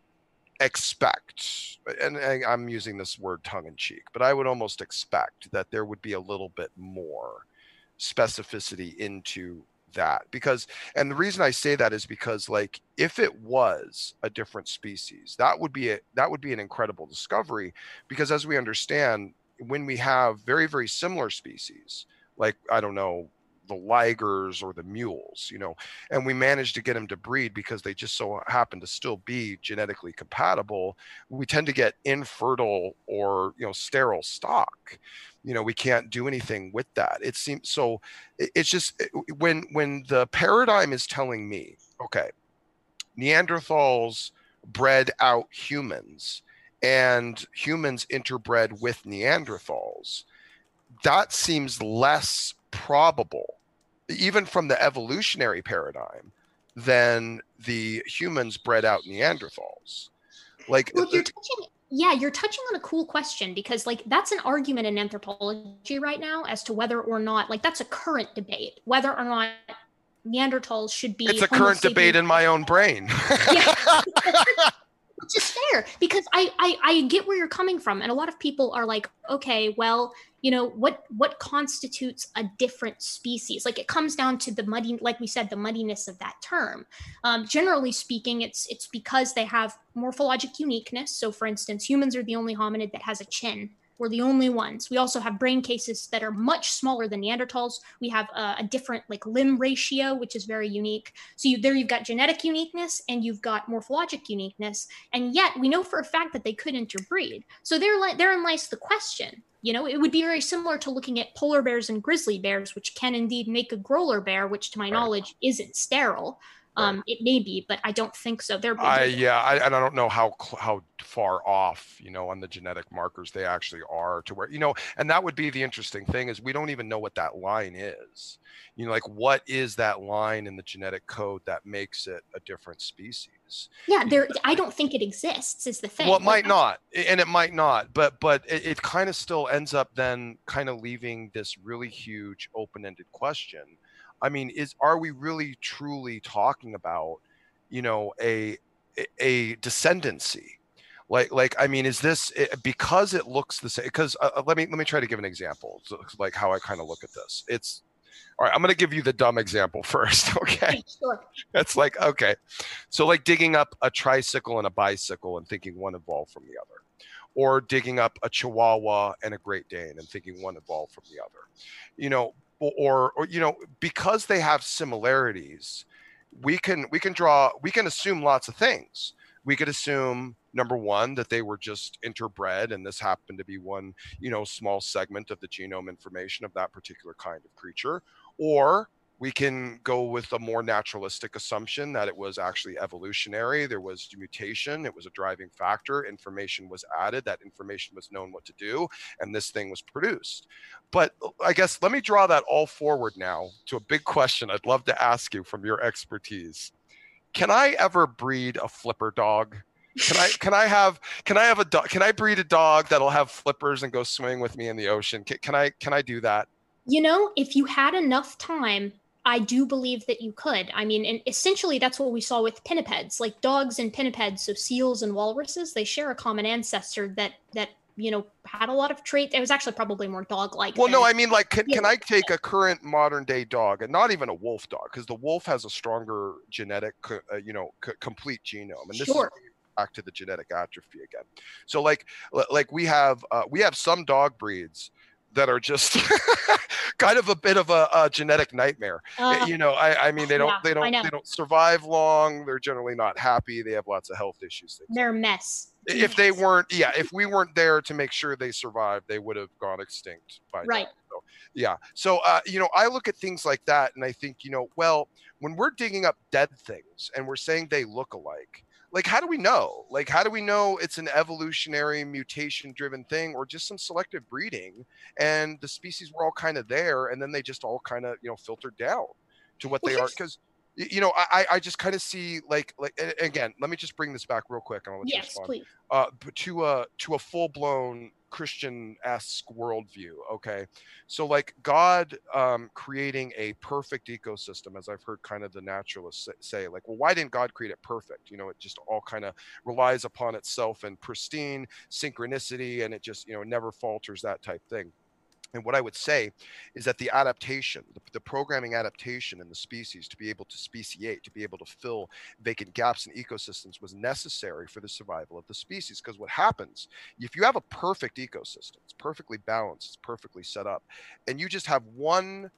expect, and I'm using this word tongue in cheek, but I would almost expect that there would be a little bit more specificity into that because and the reason i say that is because like if it was a different species that would be a that would be an incredible discovery because as we understand when we have very very similar species like i don't know the ligers or the mules, you know, and we managed to get them to breed because they just so happen to still be genetically compatible. We tend to get infertile or, you know, sterile stock. You know, we can't do anything with that. It seems so. It's just when when the paradigm is telling me, okay, Neanderthals bred out humans and humans interbred with Neanderthals, that seems less probable even from the evolutionary paradigm than the humans bred out Neanderthals. Like, well, you're touching, yeah, you're touching on a cool question because, like, that's an argument in anthropology right now as to whether or not, like, that's a current debate, whether or not Neanderthals should be. It's a current debate in my own brain. which is fair because I, I I get where you're coming from, and a lot of people are like, okay, well, you know, what what constitutes a different species? Like it comes down to the muddy, like we said, the muddiness of that term. Um, generally speaking, it's it's because they have morphologic uniqueness. So, for instance, humans are the only hominid that has a chin We're the only ones. We also have brain cases that are much smaller than Neanderthals. We have a, a different like limb ratio, which is very unique. So you, there you've got genetic uniqueness and you've got morphologic uniqueness, and yet we know for a fact that they could interbreed. So there, therein lies the question. You know, it would be very similar to looking at polar bears and grizzly bears, which can indeed make a grolar bear, which to my right. knowledge isn't sterile. Um, it may be, but I don't think so. They're I, yeah, I, and I don't know how how far off you know on the genetic markers they actually are to where you know, and that would be the interesting thing is we don't even know what that line is. You know, like what is that line in the genetic code that makes it a different species? Yeah, there. I don't think it exists. Is the thing. Well, it might not, and it might not, but but it, it kind of still ends up then kind of leaving this really huge open-ended question I mean, is are we really truly talking about, you know, a a descendancy? Like, like I mean, is this eh, because it looks the same? Because uh, uh, let me let me try to give an example, so, like how I kind of look at this. It's all right. I'm going to give you the dumb example first. Okay. Sure. It's like okay, so like digging up a tricycle and a bicycle and thinking one evolved from the other or digging up a Chihuahua and a Great Dane and thinking one evolved from the other. You know, or or you know because they have similarities we can we can draw we can assume lots of things. We could assume number one that they were just interbred and this happened to be one you know small segment of the genome information of that particular kind of creature or we can go with a more naturalistic assumption that it was actually evolutionary. There was mutation, it was a driving factor, information was added, that information was known what to do, and this thing was produced. But uh, I guess let me draw that all forward now to a big question I'd love to ask you from your expertise. Can I ever breed a flipper dog? Can I can I have can I have a dog can I breed a dog that'll have flippers and go swimming with me in the ocean? Can, can I can I do that? You know, if you had enough time I do believe that you could. I mean, and essentially that's what we saw with pinnipeds, like dogs and pinnipeds, so seals and walruses, they share a common ancestor that that you know had a lot of traits. It was actually probably more dog-like. Well, no, I mean, like, can, can I take a current modern day dog and not even a wolf dog because the wolf has a stronger genetic, uh, you know, c- complete genome, and this sure. is back to the genetic atrophy again. So, like, like we have uh, we have some dog breeds that are just kind of a bit of a, a genetic nightmare. Uh, you know, I, I mean, they don't, yeah, they don't, they don't survive long. They're generally not happy. They have lots of health issues. They're a mess. If they weren't, yeah, if we weren't there to make sure they survived, they would have gone extinct by right. now. So, yeah. So, uh, you know, I look at things like that and I think, you know, well, when we're digging up dead things and we're saying they look alike, like how do we know? Like how do we know it's an evolutionary mutation driven thing or just some selective breeding and the species were all kind of there and then they just all kind of you know filtered down to what they are? because you know i i just kind of see like like again let me just bring this back real quick and i'll let yes, you please. uh to a to a full-blown Christian-esque worldview. Okay, so like God um, creating a perfect ecosystem, as I've heard kind of the naturalists say, like, well, why didn't God create it perfect? You know, it just all kind of relies upon itself and pristine synchronicity, and it just you know never falters that type thing. And what I would say is that the adaptation, the, the, programming adaptation in the species to be able to speciate, to be able to fill vacant gaps in ecosystems was necessary for the survival of the species. Because what happens if you have a perfect ecosystem, it's perfectly balanced, it's perfectly set up, and you just have one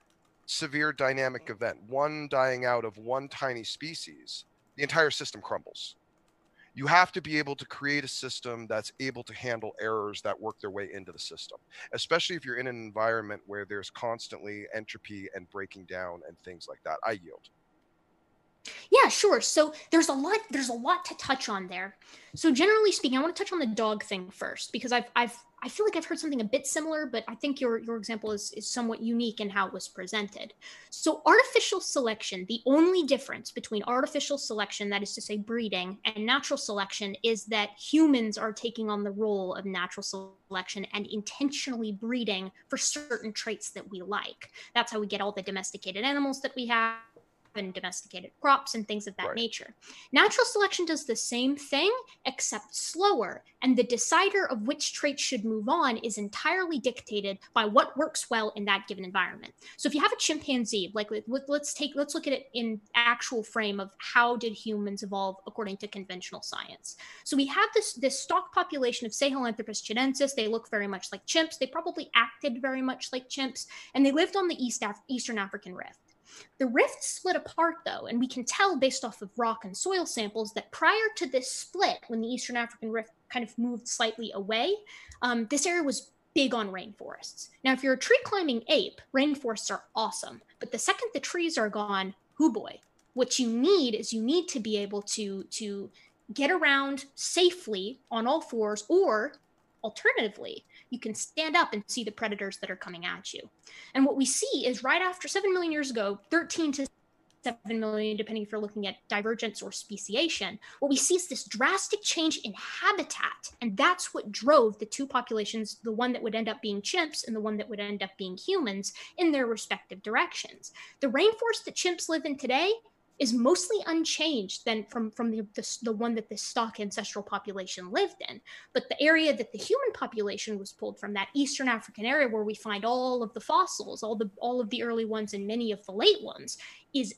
severe dynamic event, one dying out of one tiny species, the entire system crumbles you have to be able to create a system that's able to handle errors that work their way into the system, especially if you're in an environment where there's constantly entropy and breaking down and things like that. I yield. Yeah, sure. So there's a lot there's a lot to touch on there. So generally speaking, I want to touch on the dog thing first because I've I've I feel like I've heard something a bit similar, but I think your your example is is somewhat unique in how it was presented. So artificial selection, the only difference between artificial selection, that is to say breeding, and natural selection is that humans are taking on the role of natural selection and intentionally breeding for certain traits that we like. That's how we get all the domesticated animals that we have and domesticated crops and things of that Right. nature. Natural selection does the same thing, except slower, and the decider of which traits should move on is entirely dictated by what works well in that given environment. So if you have a chimpanzee, like let- let- let's take let's look at it in actual frame of how did humans evolve according to conventional science. So we have this this stock population of Sahelanthropus tchadensis. They look very much like chimps. They probably acted very much like chimps, and they lived on the East Af- Eastern African Rift. The rift split apart though, and we can tell based off of rock and soil samples that prior to this split, when the Eastern African Rift kind of moved slightly away, um, this area was big on rainforests. Now, if you're a tree climbing ape, rainforests are awesome, but the second the trees are gone, hoo boy. What you need is you need to be able to to get around safely on all fours, or alternatively, you can stand up and see the predators that are coming at you. And what we see is right after 7 million years ago, 13 to 7 million, depending if you're looking at divergence or speciation, what we see is this drastic change in habitat. And that's what drove the two populations, the one that would end up being chimps and the one that would end up being humans, in their respective directions. The rainforest that chimps live in today is mostly unchanged than from, from the, the, the one that the stock ancestral population lived in. But the area that the human population was pulled from, that Eastern African area where we find all of the fossils, all the all of the early ones and many of the late ones, is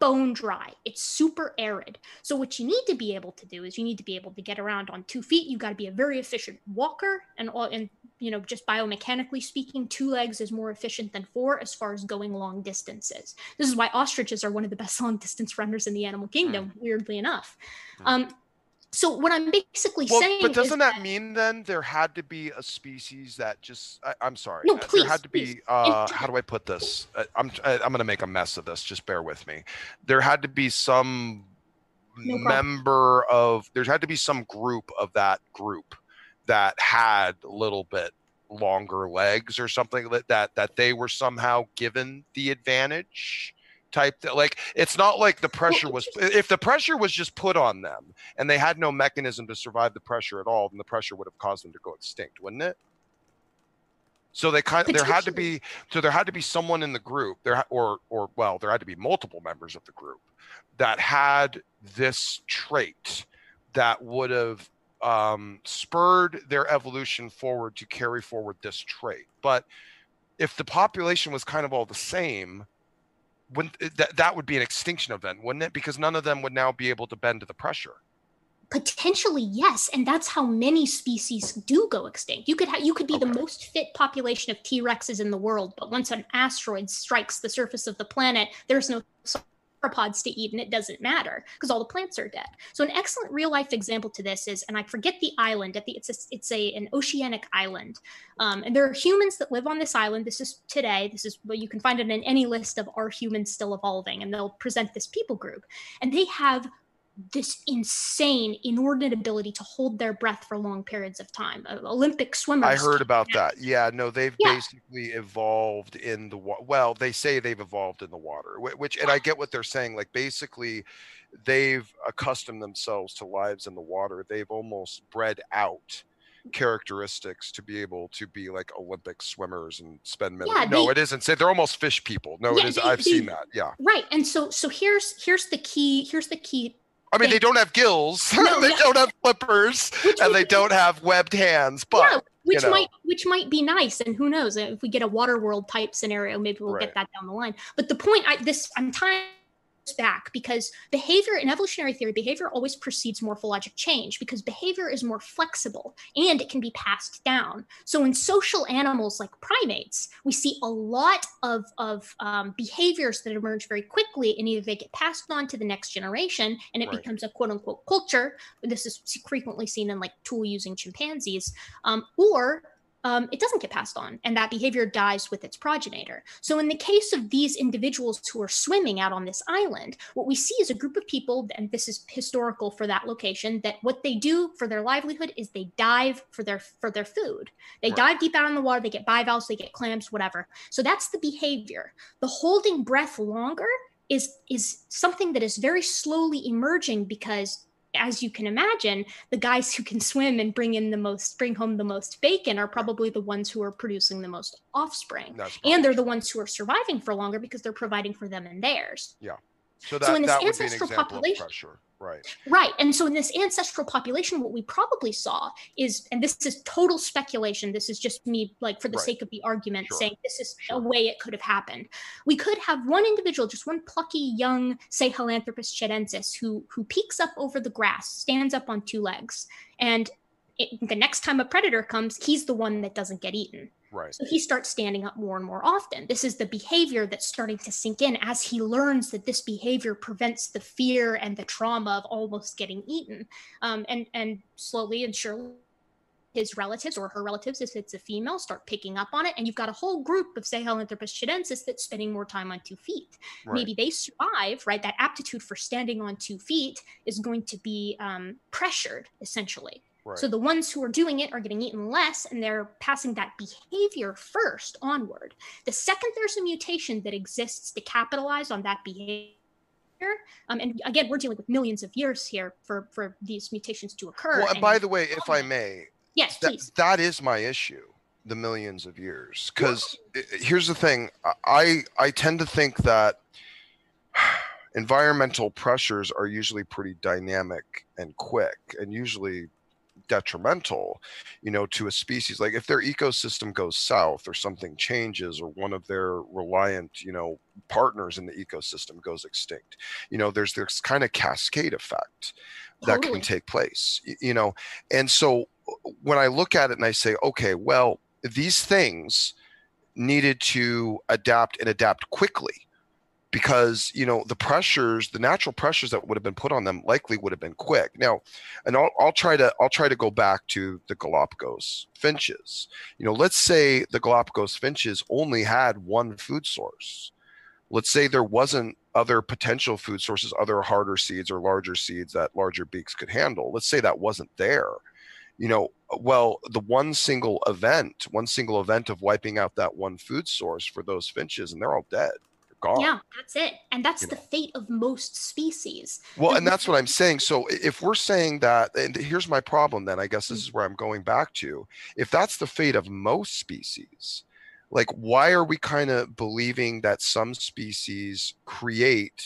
bone dry. It's super arid. So what you need to be able to do is you need to be able to get around on two feet. You got to be a very efficient walker, and all and you know just biomechanically speaking, two legs is more efficient than four as far as going long distances. This is why ostriches are one of the best long distance runners in the animal kingdom. Weirdly enough. Um, so what I'm basically Well, saying, but doesn't that mean then there had to be a species that just? I, I'm sorry. No, uh, please, there had to please. be. Uh, how do I put this? I, I'm I, I'm going to make a mess of this. Just bear with me. There had to be some No member of. There had to be some group of that group that had a little bit longer legs or something that that that they were somehow given the advantage type that like it's not like the pressure was if the pressure was just put on them and they had no mechanism to survive the pressure at all then the pressure would have caused them to go extinct wouldn't it? So they kind there had to be so there had to be someone in the group there or or well there had to be multiple members of the group that had this trait that would have um, spurred their evolution forward to carry forward this trait. But if the population was kind of all the same wouldn't that, that would be an extinction event wouldn't it? Because none of them would now be able to bend to the pressure. Potentially yes and that's how many species do go extinct. You could ha- you could be the most fit population of t-rexes in the world but once an asteroid strikes the surface of the planet there's no sauropods to eat and it doesn't matter because all the plants are dead. So an excellent real life example to this is and i forget the island at the it's a, it's a an oceanic island. Um, and there are humans that live on this island. This is today. This is well you can find it in any list of are humans still evolving? And they'll present this people group. And they have this insane, inordinate ability to hold their breath for long periods of time. Uh, Olympic swimmers. i heard about that yeah no they've Yeah. basically evolved in the wa- well they say they've evolved in the water which and i get what they're saying like basically they've accustomed themselves to lives in the water they've almost bred out characteristics to be able to be like olympic swimmers and spend minutes Yeah, no they- it isn't say they're almost fish people no Yeah, it is they- i've they- seen that yeah Right, and so so here's here's the key. Here's the key. I mean, they don't have gills, No, they yeah. don't have flippers, Which and they don't have webbed hands. But yeah, which know. might which might be nice, and who knows if we get a water world type scenario, maybe we'll Right. get that down the line. But the point, I this I'm tying back because behavior in evolutionary theory, behavior always precedes morphologic change because behavior is more flexible and it can be passed down. So in social animals like primates, we see a lot of of um, behaviors that emerge very quickly, and either they get passed on to the next generation, and it Right. becomes a quote unquote culture. This is frequently seen in like tool using chimpanzees, um, or um, it doesn't get passed on, and that behavior dies with its progenitor. So, in the case of these individuals who are swimming out on this island, what we see is a group of people, and this is historical for that location, that what they do for their livelihood is they dive for their for their food. They Right. dive deep out in the water. They get bivalves, they get clams, whatever. So that's the behavior. The holding breath longer is is something that is very slowly emerging because as you can imagine the guys who can swim and bring in the most bring home the most bacon are probably the ones who are producing the most offspring and they're the ones who are surviving for longer because they're providing for them and theirs Yeah. So that, so in this that would be an ancestral example population, pressure. Right. Right. And so in this ancestral population, what we probably saw is, and this is total speculation, this is just me, like for the Right. sake of the argument, Sure. saying this is Sure. a way it could have happened. We could have one individual, just one plucky young, say, Helanthropus tchadensis, who who peeks up over the grass, stands up on two legs, and it, the next time a predator comes, he's the one that doesn't get eaten. Right. So he starts standing up more and more often. This is the behavior that's starting to sink in as he learns that this behavior prevents the fear and the trauma of almost getting eaten. Um, and and slowly and surely, his relatives or her relatives, if it's a female, start picking up on it. And you've got a whole group of Sahelanthropus tchadensis that's spending more time on two feet. Right. Maybe they survive, right? That aptitude for standing on two feet is going to be um, pressured, essentially. Right. So the ones who are doing it are getting eaten less and they're passing that behavior first onward. The second there's a mutation that exists to capitalize on that behavior, um, and again, we're dealing with millions of years here for, for these mutations to occur. well, and by the way, if I may, yes, that, please. that is my issue the millions of years because here's the thing i i tend to think that environmental pressures are usually pretty dynamic and quick and usually detrimental you know to a species like if their ecosystem goes south or something changes or one of their reliant you know partners in the ecosystem goes extinct you know there's this kind of cascade effect that Totally. can take place you know and so uh, when i look at it and i say okay well these things needed to adapt and adapt quickly because you know the pressures the natural pressures that would have been put on them likely would have been quick. Now and I'll, I'll try to i'll try to go back to the galapagos finches. You know let's say the galapagos finches only had one food source. Let's say there wasn't other potential food sources other harder seeds or larger seeds that larger beaks could handle. Let's say that wasn't there. You know well the one single event one single event of wiping out that one food source for those finches and they're all dead gone Yeah, that's it. And that's You the know. fate of most species. well and that's what i'm saying so if we're saying that and here's my problem then i guess this mm. is where i'm going back to if that's the fate of most species like why are we kind of believing that some species create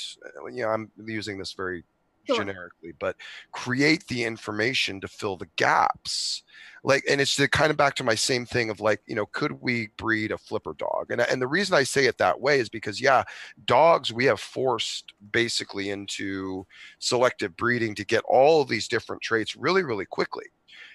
you know i'm using this very Sure. generically but create the information to fill the gaps. Like and it's the kind of back to my same thing of like you know could we breed a flipper dog? And, and the reason i say it that way is because yeah dogs we have forced basically into selective breeding to get all of these different traits really really quickly.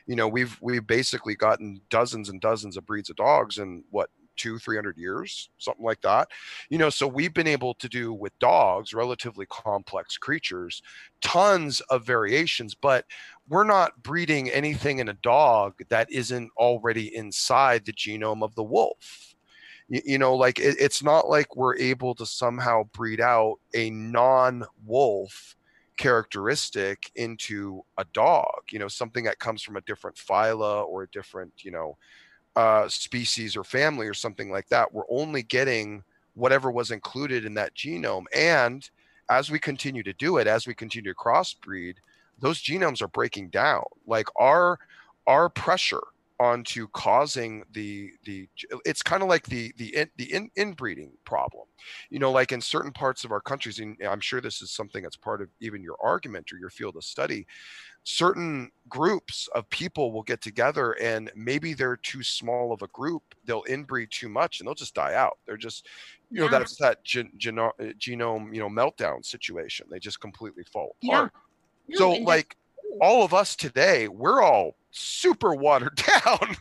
You know we've we've basically gotten dozens and dozens of breeds of dogs in what two three hundred years something like that. You know so we've been able to do with dogs relatively complex creatures tons of variations but we're not breeding anything in a dog that isn't already inside the genome of the wolf. You, you know like it, it's not like we're able to somehow breed out a non-wolf characteristic into a dog you know something that comes from a different phyla or a different you know uh, species or family or something like that. We're only getting whatever was included in that genome. And as we continue to do it as we continue to crossbreed those genomes are breaking down. Like our our pressure onto causing the the it's kind of like the the in, the in, inbreeding problem. You know like in certain parts of our countries and i'm sure this is something that's part of even your argument or your field of study certain groups of people will get together and maybe they're too small of a group they'll inbreed too much and they'll just die out. They're just you know Yeah. that's that gen, geno- uh, genome you know meltdown situation. They just completely fall Yeah. apart. No, so like all of us today we're all super watered down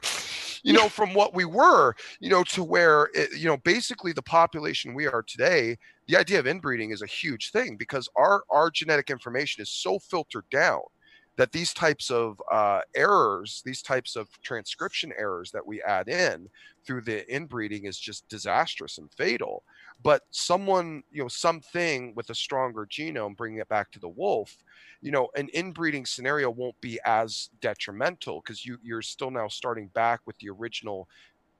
you know from what we were you know to where it, you know basically the population we are today the idea of inbreeding is a huge thing because our our genetic information is so filtered down that these types of uh, errors these types of transcription errors that we add in through the inbreeding is just disastrous and fatal. But someone you know something with a stronger genome bringing it back to the wolf you know an inbreeding scenario won't be as detrimental because you you're still now starting back with the original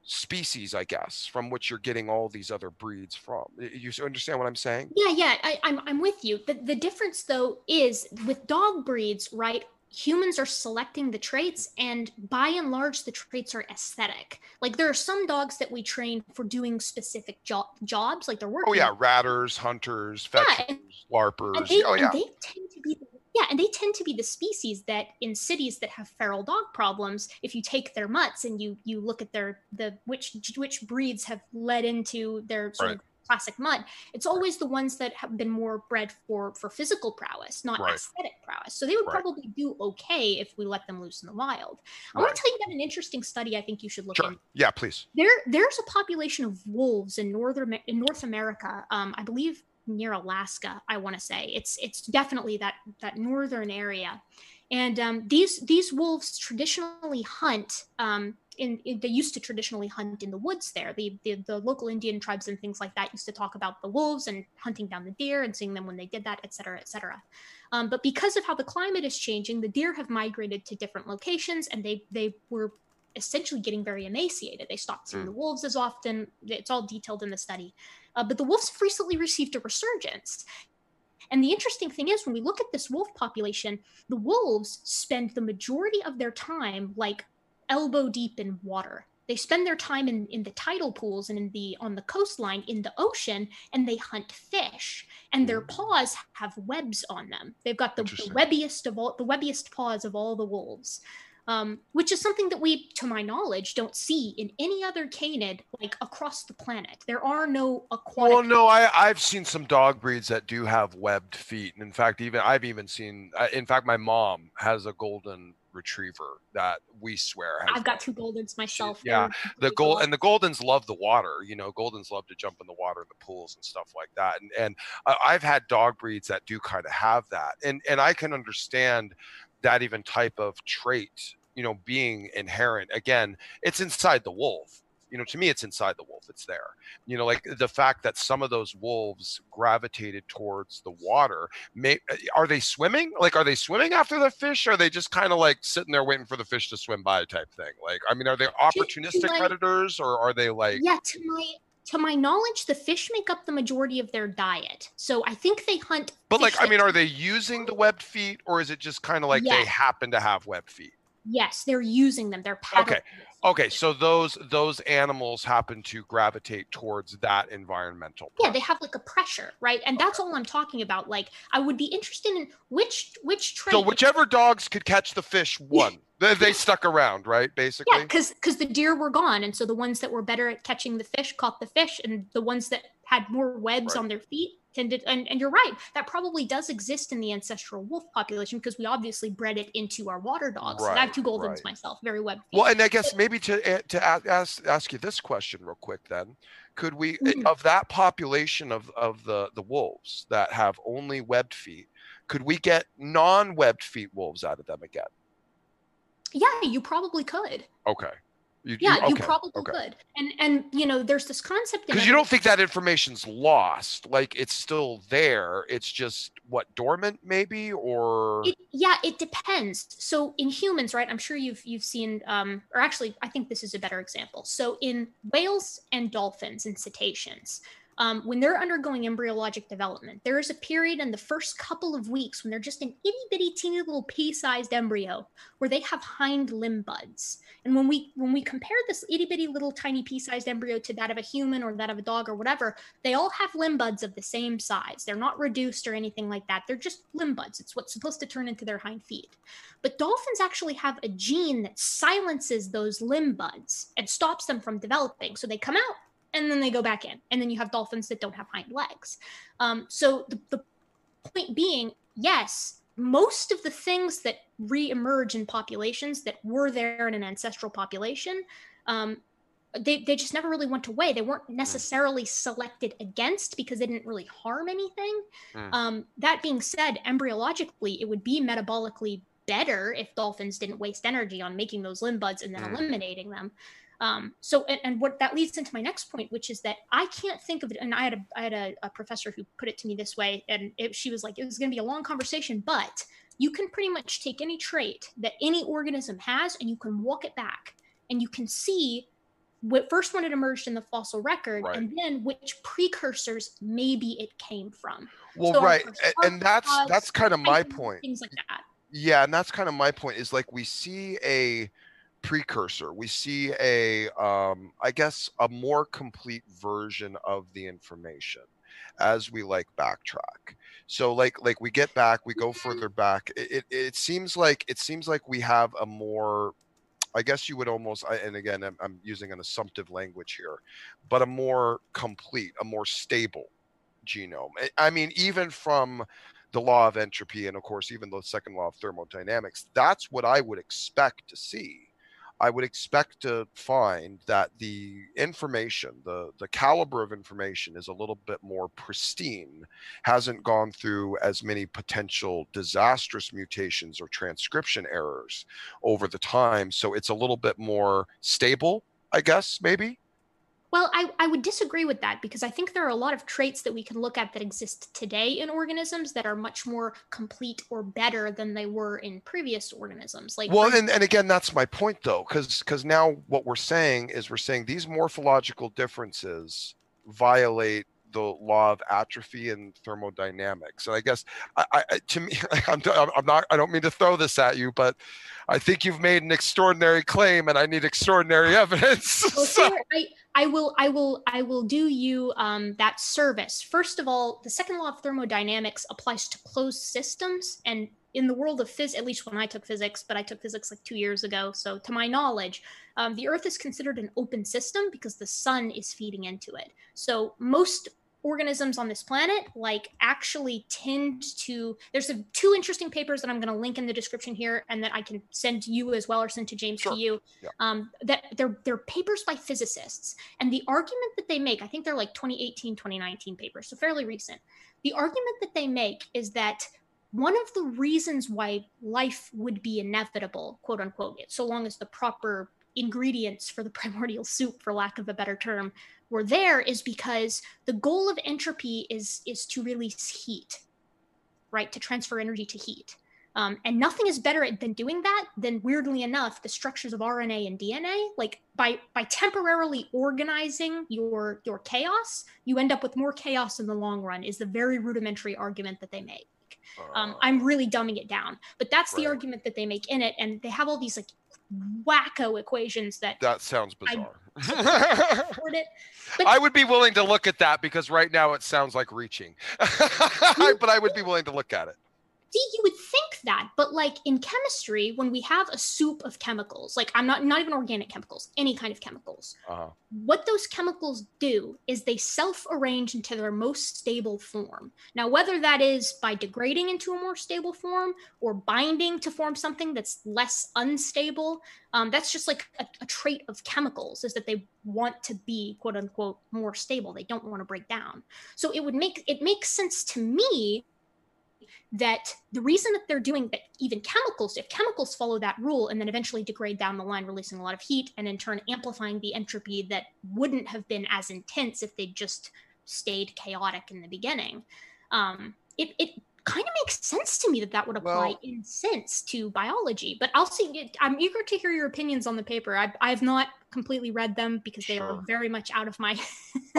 species i guess from which you're getting all these other breeds from you understand what i'm saying Yeah, yeah, I, I'm I'm with you. The the difference though is with dog breeds, right? humans are selecting the traits and by and large the traits are aesthetic like there are some dogs that we train for doing specific jo- jobs like they're working oh yeah ratters hunters fetchers Yeah, larpers and they, oh yeah and they tend to be the, yeah and they tend to be the species that in cities that have feral dog problems if you take their mutts and you you look at their the which which breeds have led into their sort of classic mutt it's always the ones that have been more bred for for physical prowess not Right. aesthetic prowess. So they would Right. probably do okay if we let them loose in the wild. I want to tell you about an interesting study i think you should look sure. into. Yeah please. There there's a population of wolves in northern in North America. Um, I believe near Alaska. I want to say it's it's definitely that that northern area, and um, these these wolves traditionally hunt. Um, in, in they used to traditionally hunt in the woods there. The, the the local Indian tribes and things like that used to talk about the wolves and hunting down the deer and seeing them when they did that, et cetera, et cetera. Um, but because of how the climate is changing, the deer have migrated to different locations, and they they were essentially getting very emaciated. They stopped seeing Mm. the wolves as often. It's all detailed in the study. Uh, but the wolves have recently received a resurgence. And the interesting thing is, when we look at this wolf population, the wolves spend the majority of their time like elbow deep in water. They spend their time in, in the tidal pools and in the on the coastline in the ocean, and they hunt fish. And their paws have webs on them. They've got the, the webbiest of all the webbiest paws of all the wolves um, which is something that we, to my knowledge, don't see in any other canid like across the planet. There are no aquatic. Well, no, I I've seen some dog breeds that do have webbed feet, and in fact, even I've even seen. uh, In fact, my mom has a golden retriever that we swear has. I've got two Goldens myself. yeah, the gold and the goldens love the water you know goldens love to jump in the water in the pools and stuff like that and and i've had dog breeds that do kind of have that and and i can understand that even type of trait you know being inherent. Again it's inside the wolf. You know to me it's inside the wolf. It's there. You know like the fact that some of those wolves gravitated towards the water may eh, are they swimming? Like are they swimming after the fish? Or are they just kind of like sitting there waiting for the fish to swim by type thing? Like i mean are they opportunistic my- predators or are they like yeah, to my to my knowledge, the fish make up the majority of their diet. So I think they hunt. but like i mean are they using the webbed feet or is it just kind of like they happen to have webbed feet Yes, they're using them. They're paddling. Okay, okay so those those animals happen to gravitate towards that environmental Yeah, they have like a pressure, right? And that's all I'm talking about. Like, I would be interested in which which trait. so whichever dogs could catch the fish won they, they stuck around right basically Yeah, because because the deer were gone, and so the ones that were better at catching the fish caught the fish, and the ones that had more webs Right. on their feet tended. And, and you're right, that probably does exist in the ancestral wolf population because we obviously bred it into our water dogs. and I have two goldens right. myself, very web. Well, and I guess maybe to to a- ask ask you this question real quick then, could we uh, Mhm. of that population of of the the wolves that have only webbed feet, could we get non-webbed feet wolves out of them again? yeah, you probably could. Okay. You, Yeah, you okay, probably okay. could. And and you know, there's this concept Because you don't think that information's lost, like it's still there. It's just what dormant, maybe, or It, yeah, it depends. So in humans, right? I'm sure you've you've seen, um, or actually, I think this is a better example. So in whales and dolphins and cetaceans, um, when they're undergoing embryologic development, there is a period in the first couple of weeks when they're just an itty bitty teeny little pea-sized embryo where they have hind limb buds. And when we when we compare this itty bitty little tiny pea-sized embryo to that of a human or that of a dog or whatever, they all have limb buds of the same size. They're not reduced or anything like that. They're just limb buds. It's what's supposed to turn into their hind feet. But dolphins actually have a gene that silences those limb buds and stops them from developing. So they come out and then they go back in. And then you have dolphins that don't have hind legs. Um, so the, the point being, yes, most of the things that re-emerge in populations that were there in an ancestral population um, they, they just never really went away. They weren't necessarily selected against because they didn't really harm anything. Mm. Um, that being said, embryologically, it would be metabolically better if dolphins didn't waste energy on making those limb buds and then Mm. eliminating them. Um, so, and, and what that leads into my next point, which is that I can't think of it. And I had a, I had a, a professor who put it to me this way, and it, she was like, it was going to be a long conversation, but you can pretty much take any trait that any organism has and you can walk it back and you can see what first when it emerged in the fossil record Right. and then which precursors maybe it came from well, So right, and that's that's kind of my point. things like that Yeah, and that's kind of my point. Is like we see a precursor. We see a, um, I guess, a more complete version of the information as we like backtrack. So like like we get back, we go further back. It, it, it seems like it seems like we have a more I guess you would almost, and again, I'm, I'm, using an assumptive language here, but a more complete, a more stable genome. I mean, even from the law of entropy, and of course, even the second law of thermodynamics, that's what I would expect to see I would expect to find that the information, the the caliber of information is a little bit more pristine, hasn't gone through as many potential disastrous mutations or transcription errors over the time. So it's a little bit more stable, I guess, maybe. Well, I, I would disagree with that because I think there are a lot of traits that we can look at that exist today in organisms that are much more complete or better than they were in previous organisms. Like well, and, and again, that's my point though, because because now what we're saying is we're saying these morphological differences violate the law of atrophy and thermodynamics. And I guess I, I to me, I'm, I'm not, I don't mean to throw this at you, but I think you've made an extraordinary claim and I need extraordinary evidence. Well, so. I, I will, I will, I will do you um, that service. First of all, the second law of thermodynamics applies to closed systems, and in the world of physics, at least when I took physics, but I took physics like two years ago. So, to my knowledge, um, the Earth is considered an open system because the sun is feeding into it. So, most organisms on this planet like actually tend to there's a, two interesting papers that i'm going to link in the description here and that i can send to you as well or send to james sure. to you yeah. um, that they're they're papers by physicists and the argument that they make i think they're like 2018 2019 papers so fairly recent the argument that they make is that one of the reasons why life would be inevitable quote unquote so long as the proper ingredients for the primordial soup for lack of a better term were there is because the goal of entropy is is to release heat right? To transfer energy to heat. Um, and nothing is better than doing that than weirdly enough the structures of rna and dna like by by temporarily organizing your your chaos you end up with more chaos in the long run is the very rudimentary argument that they make. Um, i'm really dumbing it down but that's right. the argument that they make in it. And they have all these like wacko equations that that sounds bizarre. I, I would be willing to look at that because right now it sounds like reaching. But i would be willing to look at it you would think that, but like in chemistry, when we have a soup of chemicals, like I'm not not even organic chemicals, any kind of chemicals, uh-huh. what those chemicals do is they self-arrange into their most stable form. Now, whether that is by degrading into a more stable form or binding to form something that's less unstable, um, that's just like a, a trait of chemicals is that they want to be quote unquote more stable. They don't want to break down. So it would make it makes sense to me that the reason that they're doing that even chemicals if chemicals follow that rule and then eventually degrade down the line releasing a lot of heat and in turn amplifying the entropy that wouldn't have been as intense if they just stayed chaotic in the beginning um, it, it kind of makes sense to me that that would apply well, in sense to biology. But I'll see. I'm eager to hear your opinions on the paper. I've, I've not completely read them because they sure. are very much out of my.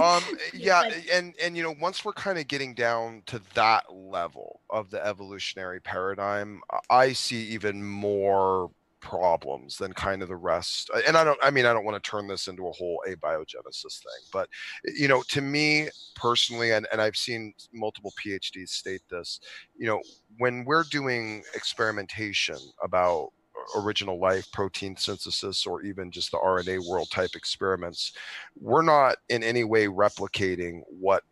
um. Yeah, but, and and you know, once we're kind of getting down to that level of the evolutionary paradigm, I see even more problems than kind of the rest and i don't i mean i don't want to turn this into a whole abiogenesis thing but you know to me personally and, and i've seen multiple phds state this you know when we're doing experimentation about original life protein synthesis or even just the rna world type experiments we're not in any way replicating what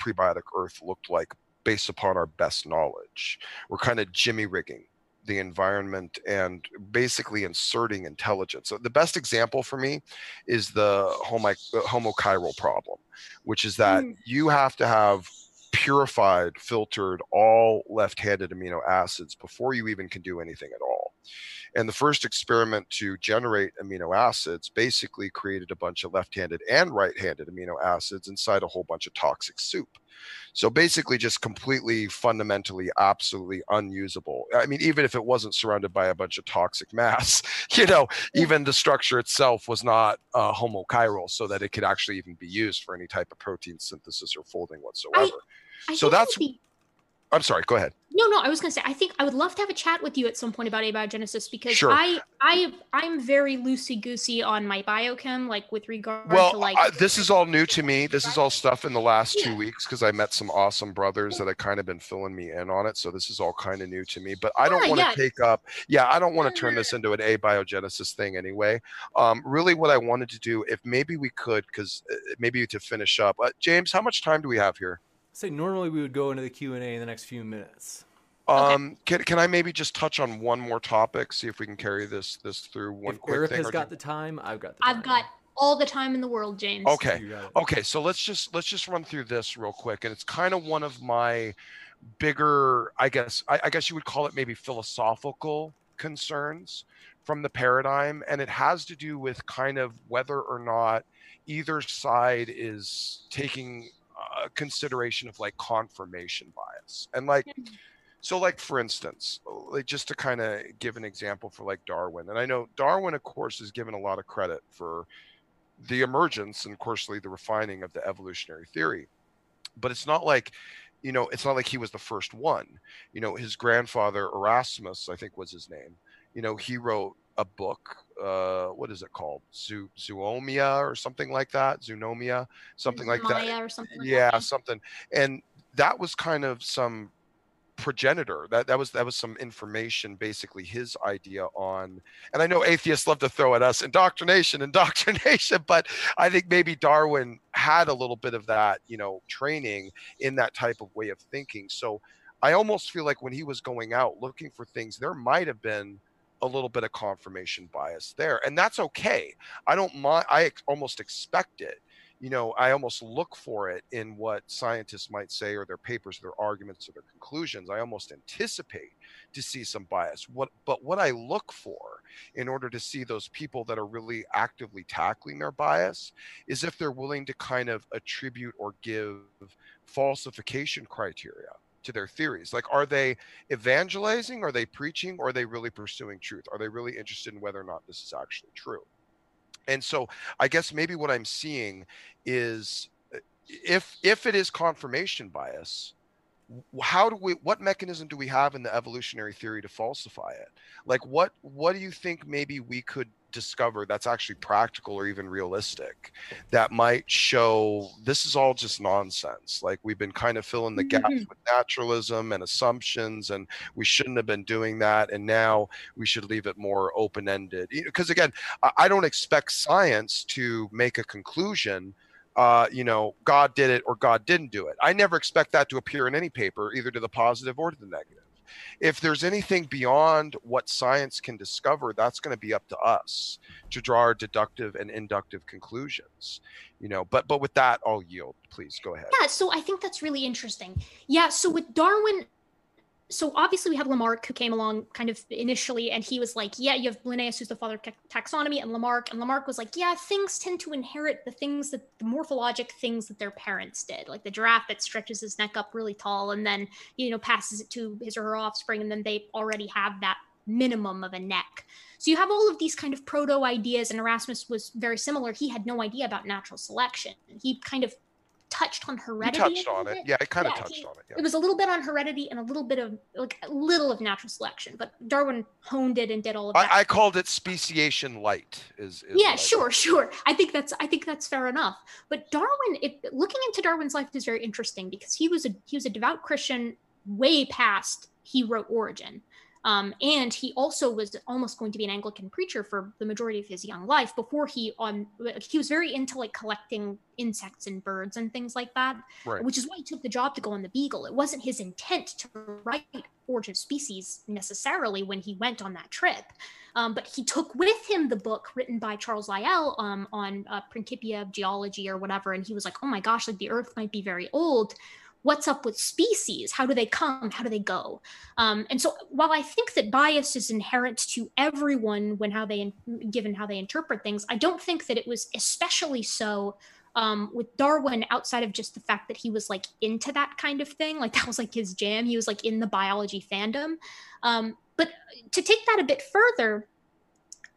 prebiotic earth looked like based upon our best knowledge. We're kind of jimmy rigging the environment and basically inserting intelligence. So the best example for me is the homo, homochiral problem, which is that mm. you have to have purified, filtered all left-handed amino acids before you even can do anything at all. And the first experiment to generate amino acids basically created a bunch of left-handed and right-handed amino acids inside a whole bunch of toxic soup. So basically, just completely, fundamentally, absolutely unusable. I mean, even if it wasn't surrounded by a bunch of toxic mass, you know, even the structure itself was not uh, homochiral, so that it could actually even be used for any type of protein synthesis or folding whatsoever. I, I so that's. Be- I'm sorry. Go ahead. No, no, I was gonna say I think I would love to have a chat with you at some point about abiogenesis because Sure. I I I'm very loosey goosey on my biochem, like with regard Well, to like I, this is all new to me. This is all stuff in the last two Yeah. weeks because I met some awesome brothers that have kind of been filling me in on it. So this is all kind of new to me. But I don't Yeah, want to yeah. take up. Yeah, I don't want to turn this into an abiogenesis thing anyway. Um, really, what I wanted to do, if maybe we could, because maybe to finish up, uh, James, how much time do we have here? Say normally we would go into the Q and A in the next few minutes. Okay. Um, can, can I maybe just touch on one more topic? See if we can carry this this through one if quick Eric thing. has or got do- the time, I've got the time. I've got all the time in the world, James. Okay. You got it. Okay, so let's just let's just run through this real quick, and it's kind of one of my bigger, I guess, I, I guess you would call it maybe philosophical concerns from the paradigm, and it has to do with kind of whether or not either side is taking consideration of like confirmation bias, and like. Hmm. So, like for instance, oh, like just to kind of give an example for like Darwin, and I know Darwin, of course, is given a lot of credit for the emergence and, of course, the refining of the evolutionary theory. But it's not like, you know, it's not like he was the first one. You know, his grandfather Erasmus, I think was his name. You know, he wrote a book. Uh, what is it called? Zoo, Zoomia or something like that. Zoonomia, something like that something like yeah that. something and that was kind of some progenitor that that was that was some information basically his idea on and i know atheists love to throw at us indoctrination indoctrination but i think maybe darwin had a little bit of that you know training in that type of way of thinking so i almost feel like when he was going out looking for things there might have been a little bit of confirmation bias there and that's okay i don't mind i ex- almost expect it you know, I almost look for it in what scientists might say or their papers, their arguments, or their conclusions. I almost anticipate to see some bias. What, but what I look for in order to see those people that are really actively tackling their bias is if they're willing to kind of attribute or give falsification criteria to their theories. Like, are they evangelizing? Are they preaching? Or are they really pursuing truth? Are they really interested in whether or not this is actually true? And so I guess maybe what I'm seeing is uh, if if it is confirmation bias, how do we what mechanism do we have in the evolutionary theory to falsify it? Like what what do you think maybe we could discover that's actually practical or even realistic that might show this is all just nonsense like we've been kind of filling the gaps Mhm. with naturalism and assumptions and we shouldn't have been doing that and now we should leave it more open ended because again I- I don't expect science to make a conclusion. Uh, you know, God did it or God didn't do it. I never expect that to appear in any paper, either to the positive or to the negative. If there's anything beyond what science can discover, that's going to be up to us to draw our deductive and inductive conclusions. You know, but but with that, I'll yield. Please go ahead. Yeah, so I think that's really interesting. Yeah, so with Darwin, so obviously we have Lamarck who came along kind of initially, and he was like, yeah, you have Linnaeus who's the father of ta- taxonomy, and Lamarck, and Lamarck was like, yeah, things tend to inherit the things that the morphologic things that their parents did, like the giraffe that stretches his neck up really tall and then you know passes it to his or her offspring, and then they already have that minimum of a neck. So you have all of these kind of proto ideas, and Erasmus was very similar. He had no idea about natural selection. He kind of touched on You heredity. touched on it. Yeah, I kind of Yeah, touched he- on it. Yeah. It was a little bit on heredity and a little bit of like a little of natural selection, but Darwin honed it and did all of that. I, I called it speciation light. Is, is yeah, what I sure, sure. I think that's I think that's fair enough. But Darwin, it, looking into Darwin's life is very interesting because he was a he was a devout Christian way past he wrote Origin. Um, and he also was almost going to be an Anglican preacher for the majority of his young life before he on he was very into like collecting insects and birds and things like that Right. which is why he took the job to go on the Beagle. It wasn't his intent to write Origin of Species necessarily when he went on that trip. Um, but he took with him the book written by Charles Lyell um, on uh, Principia of Geology or whatever. And he was like, oh my gosh, like the Earth might be very old. What's up with species? How do they come? How do they go? Um, and so, while I think that bias is inherent to everyone when how they, given how they interpret things, I don't think that it was especially so um, with Darwin outside of just the fact that he was like into that kind of thing, like that was like his jam. He was like in the biology fandom. Um, but to take that a bit further,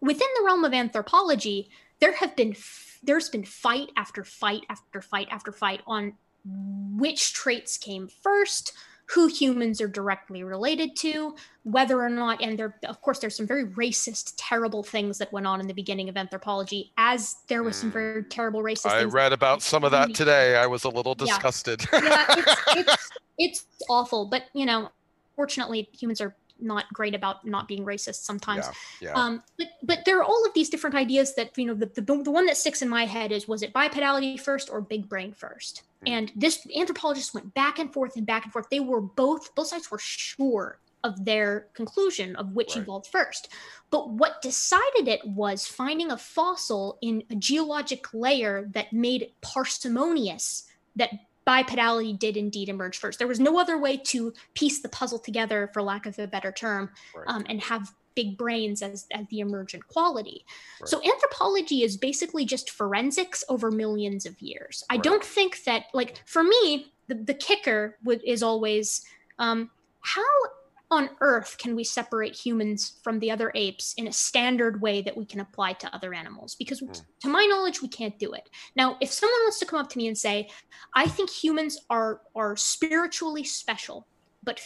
within the realm of anthropology, there have been f- there's been fight after fight after fight after fight on which traits came first, who humans are directly related to, whether or not, and there, of course, there's some very racist, terrible things that went on in the beginning of anthropology, as there was some hmm. very terrible racist. I read about some of that today. I was a little Yeah. disgusted. yeah, it's, it's it's awful, but you know, fortunately, humans are not great about not being racist sometimes. yeah, yeah. Um, but but there are all of these different ideas that you know the, the the one that sticks in my head is was it bipedality first or big brain first? Hmm. And this anthropologists went back and forth and back and forth. They were both both sides were sure of their conclusion of which Right. evolved first. But what decided it was finding a fossil in a geologic layer that made it parsimonious that bipedality did indeed emerge first. There was no other way to piece the puzzle together, for lack of a better term, Right. um, and have big brains as, as the emergent quality. Right. So anthropology is basically just forensics over millions of years. I Right. don't think that, like, for me, the, the kicker would, is always um, how on earth can we separate humans from the other apes in a standard way that we can apply to other animals? Because Hmm. to my knowledge, we can't do it. Now, if someone wants to come up to me and say, I think humans are are spiritually special, but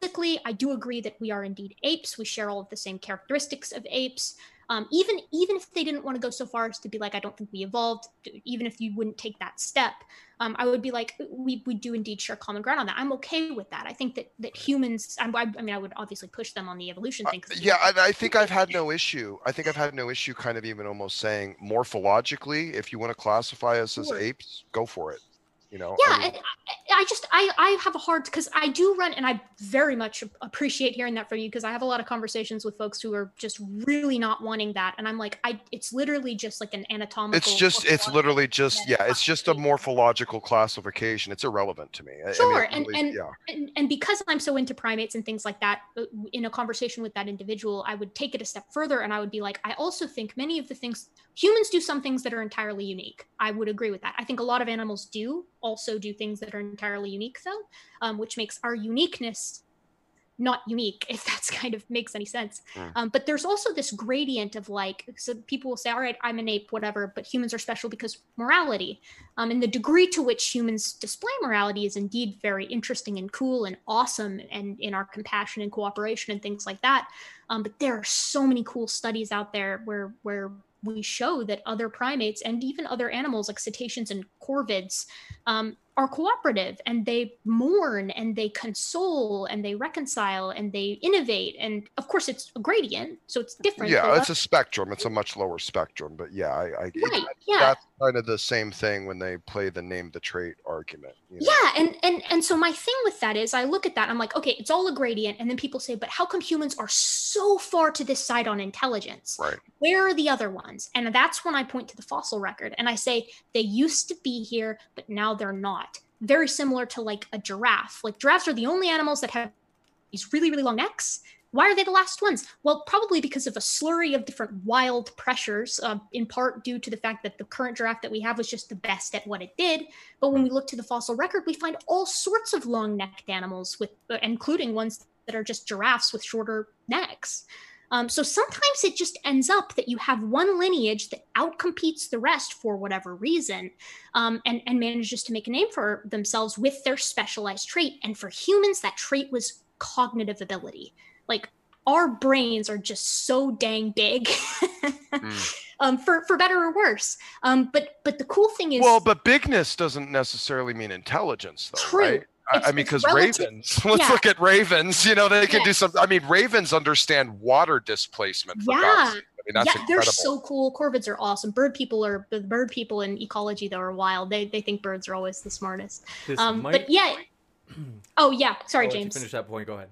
physically, I do agree that we are indeed apes. We share all of the same characteristics of apes. Um, even even if they didn't want to go so far as to be like, I don't think we evolved. Even if you wouldn't take that step, um, I would be like, we we do indeed share common ground on that. I'm okay with that. I think that that humans. I, I I mean, I would obviously push them on the evolution thing. 'cause we- Uh, yeah, and I think I've had no issue. I think I've had no issue, kind of even almost saying morphologically, if you want to classify us as Sure. apes, go for it. You know. yeah I mean, I, just i i have a hard because i do run and i very much appreciate hearing that from you because i have a lot of conversations with folks who are just really not wanting that and i'm like i it's literally just like an anatomical it's just, it's literally just, Yeah, it's just a morphological classification. It's irrelevant to me. I- I mean, Sure, and- and- yeah, and, and because i'm so into primates and things like that uh, in a conversation with that individual i would take it a step further and i would be like i also think many of the things humans do some things that are entirely unique i would agree with that i think a lot of animals do also do things that are entirely unique though um, which makes our uniqueness not unique if that's kind of makes any sense. Mm. um, but there's also this gradient of like so people will say all right i'm an ape whatever but humans are special because morality. Um, and the degree to which humans display morality is indeed very interesting and cool and awesome and in our compassion and cooperation and things like that. Um, but there are so many cool studies out there where where we show that other primates and even other animals like cetaceans and corvids um, are cooperative and they mourn and they console and they reconcile and they innovate. And of course it's a gradient so it's different yeah, it's a spectrum. It's a much lower spectrum, but yeah, I, I it- right yeah. that's kind of the same thing when they play the name the trait argument. you know? yeah and and and so my thing with that is i look at that i'm like okay it's all a gradient and then people say but how come humans are so far to this side on intelligence Right. where are the other ones and that's when i point to the fossil record and i say they used to be here but now they're not very similar to like a giraffe like giraffes are the only animals that have these really really long necks why are they the last ones well probably because of a slurry of different wild pressures uh, in part due to the fact that the current giraffe that we have was just the best at what it did but when we look to the fossil record we find all sorts of long necked animals with uh, including ones that are just giraffes with shorter necks um, so sometimes it just ends up that you have one lineage that outcompetes the rest for whatever reason um, and, and manages to make a name for themselves with their specialized trait. And for humans, that trait was cognitive ability. Like our brains are just so dang big, um, for, for better or worse. Um, but but the cool thing is, Well, but bigness doesn't necessarily mean intelligence, though, True. right? I, I mean, because ravens. Let's yeah. look at ravens. You know, they can do Yes. some. I mean, ravens understand water displacement. For Yeah. I mean, that's yeah, they're so cool. Corvids are awesome. Bird people are the bird people in ecology though are wild. They they think birds are always the smartest. This Um, might- but yeah. Oh yeah, sorry, I'll let you James. Finish that point. Go ahead.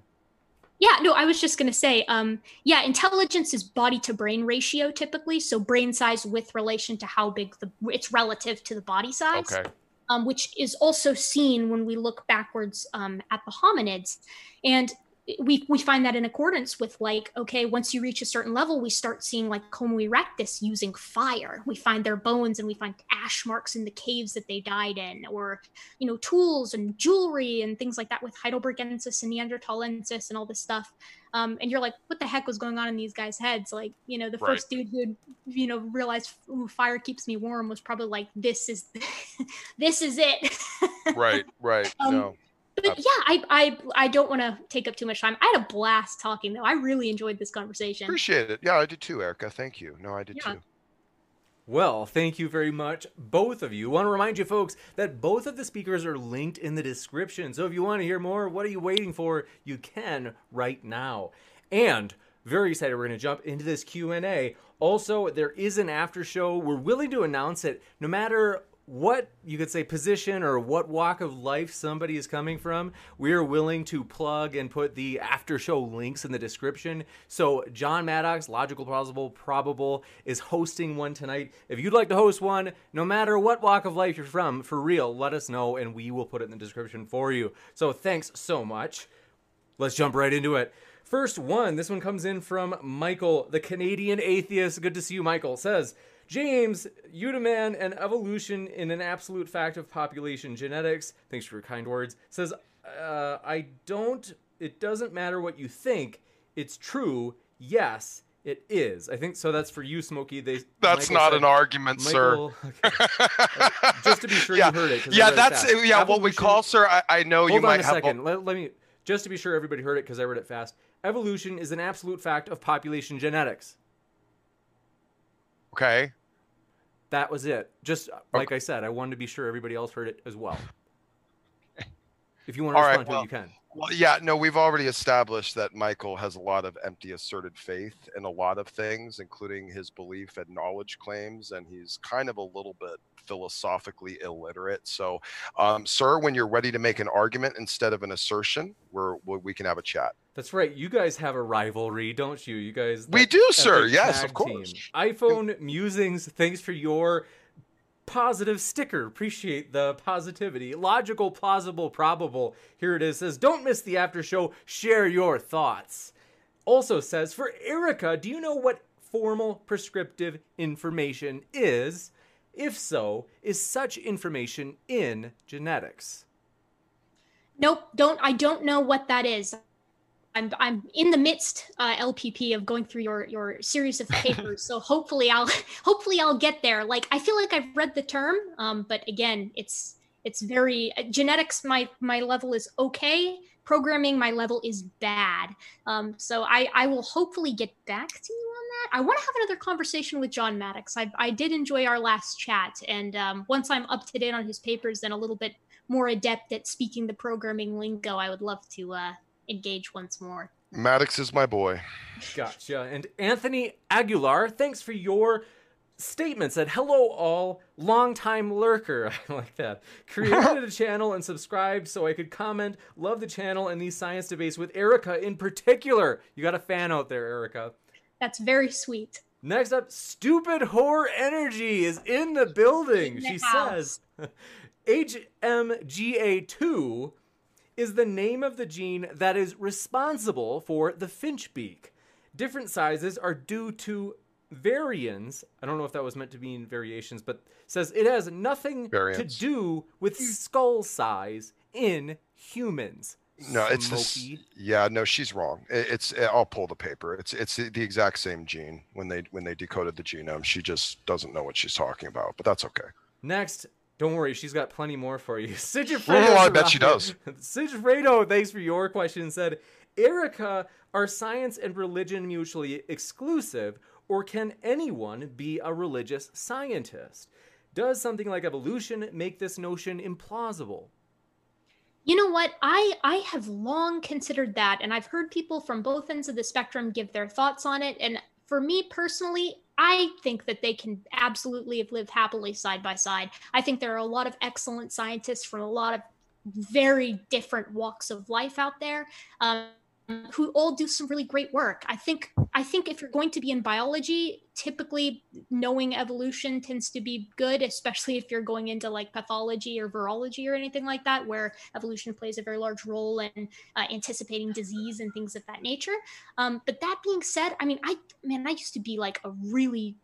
Yeah, no, I was just gonna say, um, yeah, intelligence is body to brain ratio typically, so brain size with relation to how big the it's relative to the body size, Okay. um, which is also seen when we look backwards um, at the hominids, and we we find that in accordance with like, okay, once you reach a certain level, we start seeing like Homo erectus using fire. We find their bones and we find ash marks in the caves that they died in, or you know, tools and jewelry and things like that with Heidelbergensis and Neanderthalensis and all this stuff. Um, and you're like, what the heck was going on in these guys' heads? Like, you know, the Right. first dude who, you know, realized Ooh, fire keeps me warm was probably like, this is, this is it. Right. Right. Um, no. But yeah, I I I don't want to take up too much time. I had a blast talking though. I really enjoyed this conversation. Appreciate it. Yeah, I did too, Erica. Thank you. No, I did yeah. too. Well, thank you very much, both of you. I want to remind you, folks, that both of the speakers are linked in the description. So if you want to hear more, what are you waiting for? You can right now. And very excited, we're going to jump into this Q&A. Also, there is an after show. We're willing to announce it no matter what you could say position or what walk of life somebody is coming from, we are willing to plug and put the after show links in the description. So John Maddox, Logical Plausible Probable, is hosting one tonight. If you'd like to host one, no matter what walk of life you're from, for real, let us know and we will put it in the description for you. So thanks so much. Let's jump right into it. First one, this one comes in from Michael, the Canadian atheist. Good to see you, Michael. Says, James, Udaman and evolution in an absolute fact of population genetics. Thanks for your kind words. Says, uh, I don't, it doesn't matter what you think. It's true. Yes, it is. I think so. That's for you, Smokey. They. That's Michael not said, an argument, Michael, sir. Okay. just to be sure yeah. you heard it. Yeah, that's yeah. Evolution, what we call, sir. I, I know hold you might a have. Second. Let, let me just to be sure everybody heard it because I read it fast. Evolution is an absolute fact of population genetics. Okay. That was it. Just uh, like I said, I wanted to be sure everybody else heard it as well. If you want to All respond right, well, to it, you can. Well, yeah, no, we've already established that Michael has a lot of empty asserted faith in a lot of things, including his belief and knowledge claims, and he's kind of a little bit philosophically illiterate. So, um, sir, when you're ready to make an argument instead of an assertion, we're, we can have a chat. That's right. You guys have a rivalry, don't you? You guys. We do, sir. Yes, of course. Team. iPhone Musings. Thanks for your positive sticker. Appreciate the positivity. Logical, plausible, probable. Here it is. Says, don't miss the after show. Share your thoughts. Also says, for Erica, do you know what formal prescriptive information is? If so, is such information in genetics? Nope, don't I don't know what that is. I'm I'm in the midst uh, LPP of going through your your series of papers, so hopefully I'll hopefully I'll get there. Like I feel like I've read the term, um, but again, it's it's very uh, genetics. My my level is okay. Programming, my level is bad. Um, so I I will hopefully get back to you on that. I want to have another conversation with John Maddox. I I did enjoy our last chat, and um, once I'm up to date on his papers and a little bit more adept at speaking the programming lingo, I would love to uh, engage once more. Maddox is my boy. Gotcha. And Anthony Aguilar, thanks for your statement. Said, hello all, long-time lurker. I like that. Created a channel and subscribed so I could comment. Love the channel and these science debates with Erica in particular. You got a fan out there, Erica. That's very sweet. Next up, Stupid Whore Energy is in the building. In the she house. says, HMGA2 is the name of the gene that is responsible for the finch beak. Different sizes are due to variants. I don't know if that was meant to mean variations, but says it has nothing Variants. to do with skull size in humans. No, it's the, yeah. No, she's wrong. It's uh, I'll pull the paper. It's it's the the exact same gene when they when they decoded the genome. She just doesn't know what she's talking about, but that's okay. Next, don't worry, she's got plenty more for you. Sigifredo. Oh, I bet she does. Sigifredo, thanks for your question. Said, Erica, are science and religion mutually exclusive, or can anyone be a religious scientist? Does something like evolution make this notion implausible? You know what? I I have long considered that and I've heard people from both ends of the spectrum give their thoughts on it and for me personally, I think that they can absolutely have lived happily side by side. I think there are a lot of excellent scientists from a lot of very different walks of life out there. Um, who all do some really great work. I think I think if you're going to be in biology, typically knowing evolution tends to be good, especially if you're going into like pathology or virology or anything like that, where evolution plays a very large role in uh, anticipating disease and things of that nature. Um, but that being said, I mean, I man, I used to be like a really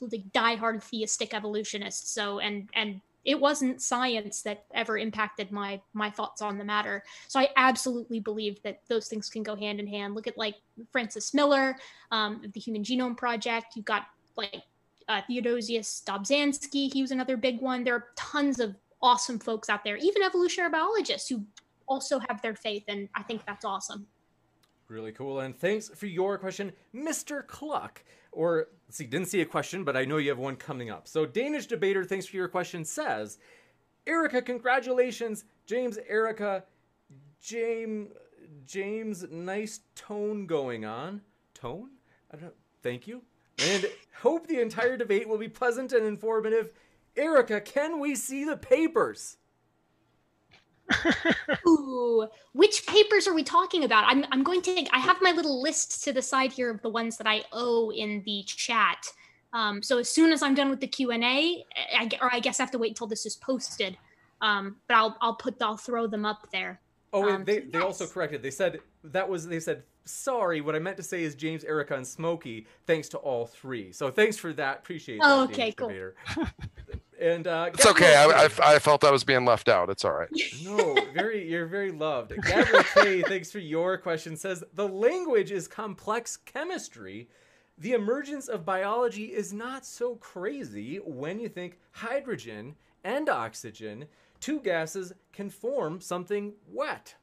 like diehard theistic evolutionist. So and and it wasn't science that ever impacted my my thoughts on the matter. So i absolutely believe that those things can go hand in hand. Look at like francis miller um, the human genome project. You've got like uh, theodosius dobzhansky. He was another big one. There are tons of awesome folks out there even evolutionary biologists who also have their faith, and I think that's awesome. Really cool. And thanks for your question, Mr. Cluck. Or, let's see, didn't see a question, but I know you have one coming up. So, Danish debater, thanks for your question, says, Erica, congratulations. James, Erica, James, James, nice tone going on. Tone? I don't. Thank you. And hope the entire debate will be pleasant and informative. Erica, can we see the papers? Ooh, which papers are we talking about? I'm, I'm going to. I have my little list to the side here of the ones that I owe in the chat. Um, so as soon as I'm done with the Q and A, or I guess I have to wait until this is posted. Um, but I'll I'll put I'll throw them up there. Oh, um, they, they also corrected. They said that was they said sorry. What I meant to say is James, Erica, and Smokey. Thanks to all three. So thanks for that. Appreciate. Oh, that, okay, cool. and uh, it's okay. I, I, I, felt I was being left out. It's all right. no, very you're very loved. Gabriel K, thanks for your question. Says the language is complex chemistry. The emergence of biology is not so crazy when you think hydrogen and oxygen two gases can form something wet.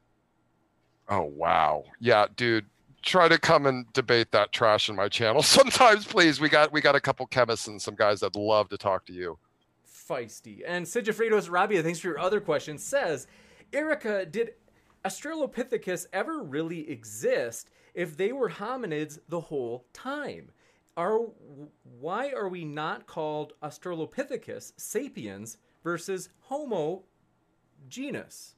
Oh wow. Yeah, dude. Try to come and debate that trash in my channel sometimes, please. We got we got a couple chemists and some guys that'd love to talk to you. Feisty. And Sigifredos Rabia, thanks for your other question, says, Erica, did Australopithecus ever really exist if they were hominids the whole time? Are why are we not called Australopithecus sapiens versus Homo genus?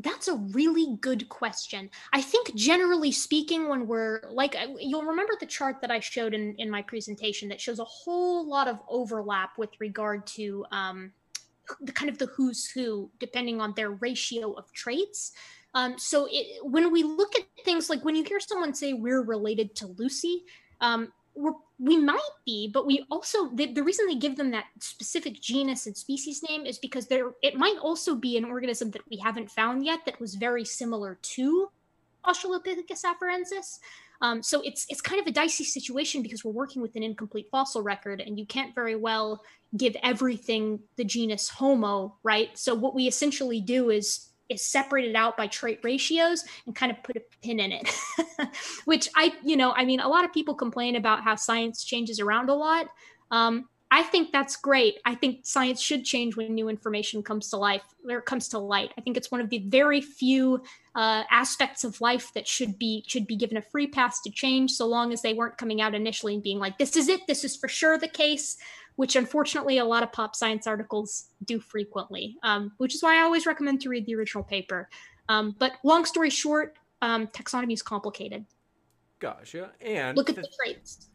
That's a really good question. I think generally speaking, when we're like, you'll remember the chart that I showed in, in my presentation that shows a whole lot of overlap with regard to um, the kind of the who's who, depending on their ratio of traits. Um, so it, when we look at things like when you hear someone say we're related to Lucy, um, we're, we might be, but we also the, the reason they give them that specific genus and species name is because there it might also be an organism that we haven't found yet that was very similar to Australopithecus afarensis. Um, so it's it's kind of a dicey situation because we're working with an incomplete fossil record, and you can't very well give everything the genus Homo, right? So what we essentially do is is separated out by trait ratios and kind of put a pin in it which i you know i mean a lot of people complain about how science changes around a lot. Um, i think that's great. I think science should change when new information comes to life or comes to light. I think it's one of the very few uh, aspects of life that should be should be given a free pass to change so long as they weren't coming out initially and being like this is it. This is for sure the case which unfortunately a lot of pop science articles do frequently, um, which is why I always recommend to read the original paper. Um, but long story short, um, taxonomy is complicated. Gotcha. And look at th- the traits.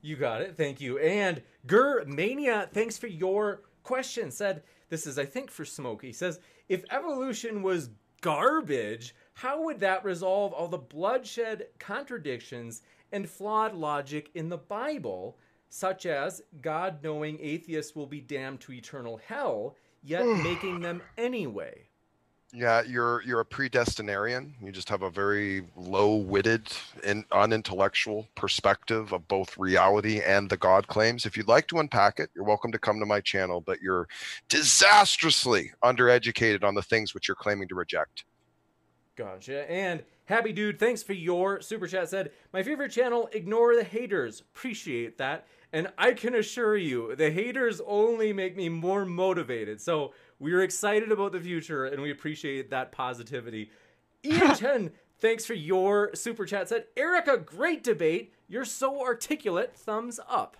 You got it. Thank you. And Gur Mania, thanks for your question. Said this is, I think, for Smokey. Says if evolution was garbage, how would that resolve all the bloodshed, contradictions, and flawed logic in the Bible? Such as God knowing atheists will be damned to eternal hell, yet making them anyway. Yeah, you're you're a predestinarian. You just have a very low-witted and unintellectual perspective of both reality and the God claims. If you'd like to unpack it, you're welcome to come to my channel, but you're disastrously undereducated on the things which you're claiming to reject. Gotcha. And Happy Dude, thanks for your super chat. Said, My favorite channel, Ignore the Haters. Appreciate that. And I can assure you, the haters only make me more motivated. So we're excited about the future and we appreciate that positivity. Ian Chen, thanks for your super chat. Said, Erica, great debate. You're so articulate. Thumbs up.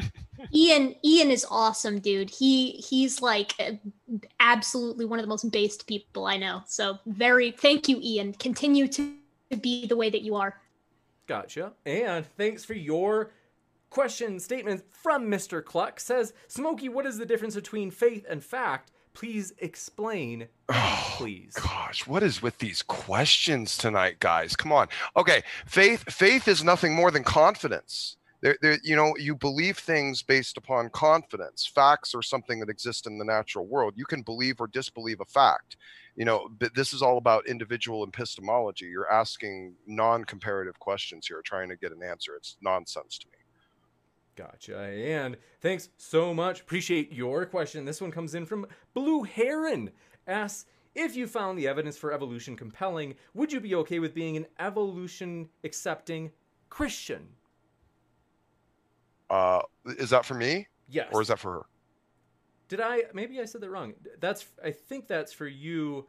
Ian, Ian is awesome, dude. He he's like uh, absolutely one of the most based people I know. So very thank you, Ian. Continue to be the way that you are. Gotcha. And thanks for your Question statement from Mr. Cluck says, Smokey, what is the difference between faith and fact? Please explain, oh, please. Gosh, what is with these questions tonight, guys? Come on. Okay, faith faith is nothing more than confidence. There, there, you know, you believe things based upon confidence. Facts are something that exist in the natural world. You can believe or disbelieve a fact. You know, but this is all about individual epistemology. You're asking non-comparative questions here, trying to get an answer. It's nonsense to me. Gotcha. And thanks so much. Appreciate your question. This one comes in from Blue Heron. Asks, If you found the evidence for evolution compelling, would you be okay with being an evolution accepting Christian? Uh, is that for me? Yes. Or is that for her? Did I? Maybe I said that wrong. That's. I think that's for you,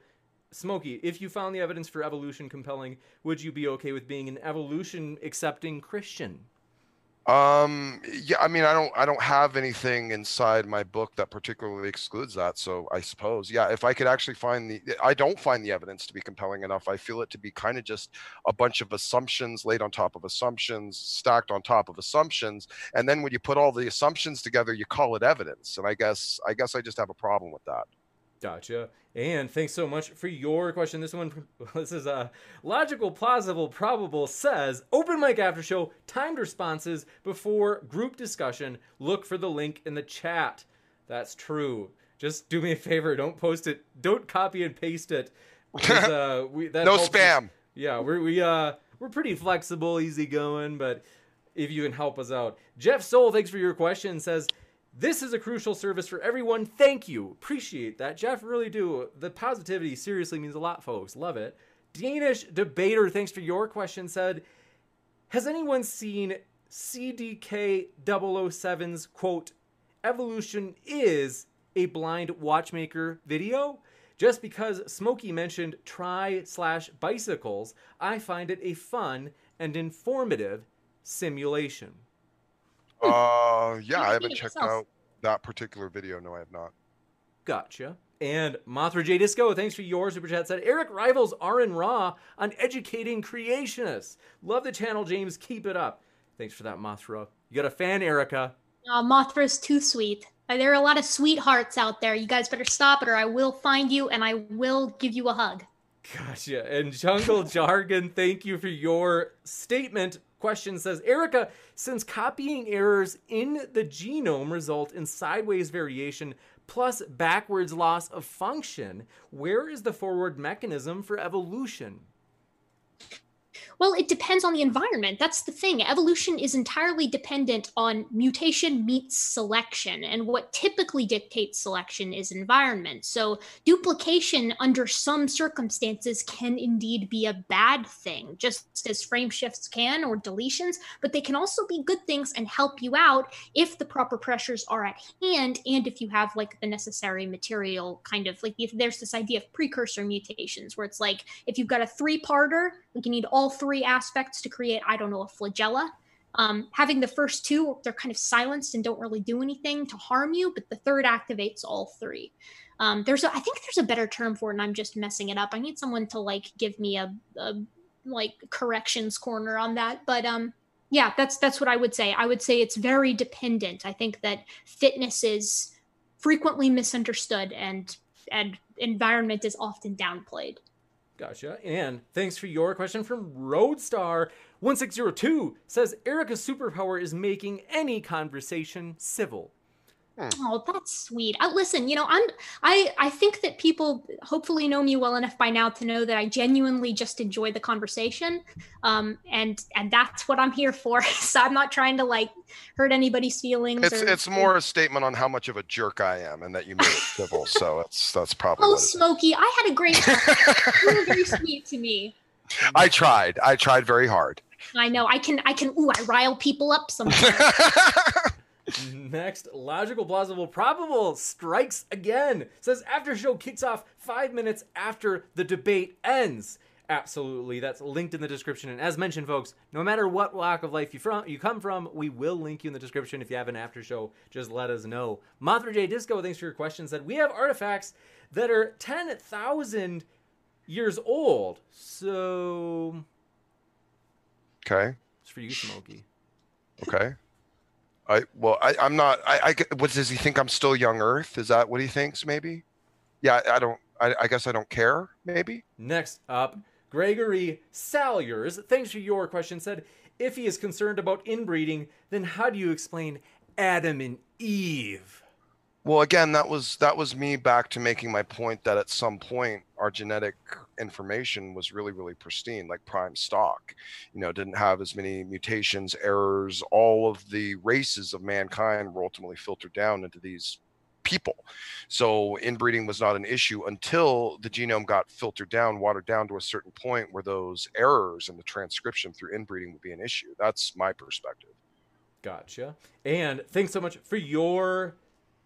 Smokey. If you found the evidence for evolution compelling, would you be okay with being an evolution accepting Christian? Um, yeah, I mean, I don't, I don't have anything inside my book that particularly excludes that. So I suppose, yeah, if I could actually find the, I don't find the evidence to be compelling enough. I feel it to be kind of just a bunch of assumptions laid on top of assumptions, stacked on top of assumptions, and then when you put all the assumptions together, you call it evidence. And I guess, I guess I just have a problem with that. Gotcha. And thanks so much for your question. This one, this is a logical, plausible, probable. Says open mic after show, timed responses before group discussion. Look for the link in the chat. That's true. Just do me a favor. Don't post it. Don't copy and paste it. Uh, we, no spam. Us. Yeah, we're we uh we're pretty flexible, easygoing, but if you can help us out, Jeff Soul, thanks for your question. Says this is a crucial service for everyone. Thank you. Appreciate that. Jeff, really do. The positivity seriously means a lot, folks. Love it. Danish debater, thanks for your question, said Has anyone seen CDK 007's quote, evolution is a blind watchmaker video? Just because Smokey mentioned tri slash bicycles, I find it a fun and informative simulation. Uh, yeah, I haven't checked out that particular video. No, I have not. Gotcha. And Mothra J Disco, thanks for your super chat. Said Eric rivals Aron Ra on educating creationists. Love the channel, James. Keep it up. Thanks for that, Mothra. You got a fan, Erica. Uh, Mothra's too sweet. There are a lot of sweethearts out there. You guys better stop it, or I will find you and I will give you a hug. Gotcha. And Jungle Jargon, thank you for your statement question says Erica, since copying errors in the genome result in sideways variation plus backwards loss of function, where is the forward mechanism for evolution? Well, it depends on the environment. That's the thing. Evolution is entirely dependent on mutation meets selection. And what typically dictates selection is environment. So, duplication under some circumstances can indeed be a bad thing, just as frame shifts can or deletions, but they can also be good things and help you out if the proper pressures are at hand and if you have like the necessary material kind of like if there's this idea of precursor mutations where it's like if you've got a three parter, like you need all three aspects to create, I don't know, a flagella. Um, having the first two, they're kind of silenced and don't really do anything to harm you, but the third activates all three. Um, there's, a, I think there's a better term for it, and I'm just messing it up. I need someone to like give me a, a like corrections corner on that, but um, yeah, that's that's what I would say. I would say it's very dependent. I think that fitness is frequently misunderstood, and and environment is often downplayed. Gotcha. And thanks for your question from Roadstar1602 says Erica's superpower is making any conversation civil. Oh, that's sweet. Uh, listen, you know, I'm I I think that people hopefully know me well enough by now to know that I genuinely just enjoy the conversation, um, and and that's what I'm here for. so I'm not trying to like hurt anybody's feelings. It's or, it's more a statement on how much of a jerk I am, and that you made it civil. so that's that's probably. Oh, Smokey, I had a great. time. you were very sweet to me. I tried. I tried very hard. I know. I can. I can. Ooh, I rile people up sometimes. Next, logical, plausible, probable strikes again. Says after show kicks off five minutes after the debate ends. Absolutely, that's linked in the description. And as mentioned, folks, no matter what walk of life you from you come from, we will link you in the description. If you have an after show, just let us know. Mothra J Disco, thanks for your question. Said we have artifacts that are ten thousand years old. So, okay, it's for you, Smokey. Okay. I well, I, I'm not. I, I what does he think? I'm still young Earth? Is that what he thinks? Maybe. Yeah, I don't. I, I guess I don't care. Maybe. Next up, Gregory Salyers. Thanks for your question. Said if he is concerned about inbreeding, then how do you explain Adam and Eve? Well, again, that was that was me back to making my point that at some point our genetic information was really really pristine, like prime stock. You know, didn't have as many mutations, errors. All of the races of mankind were ultimately filtered down into these people. So inbreeding was not an issue until the genome got filtered down, watered down to a certain point where those errors in the transcription through inbreeding would be an issue. That's my perspective. Gotcha. And thanks so much for your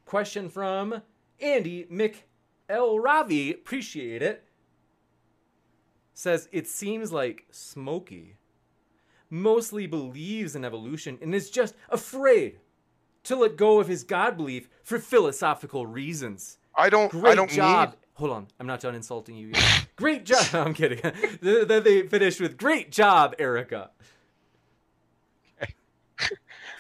question from Andy McElravi. Appreciate it. Says it seems like Smokey mostly believes in evolution and is just afraid to let go of his God belief for philosophical reasons. I don't. Great I don't job. need. Hold on, I'm not done insulting you yet. great job. No, I'm kidding. then they finished with "Great job, Erica."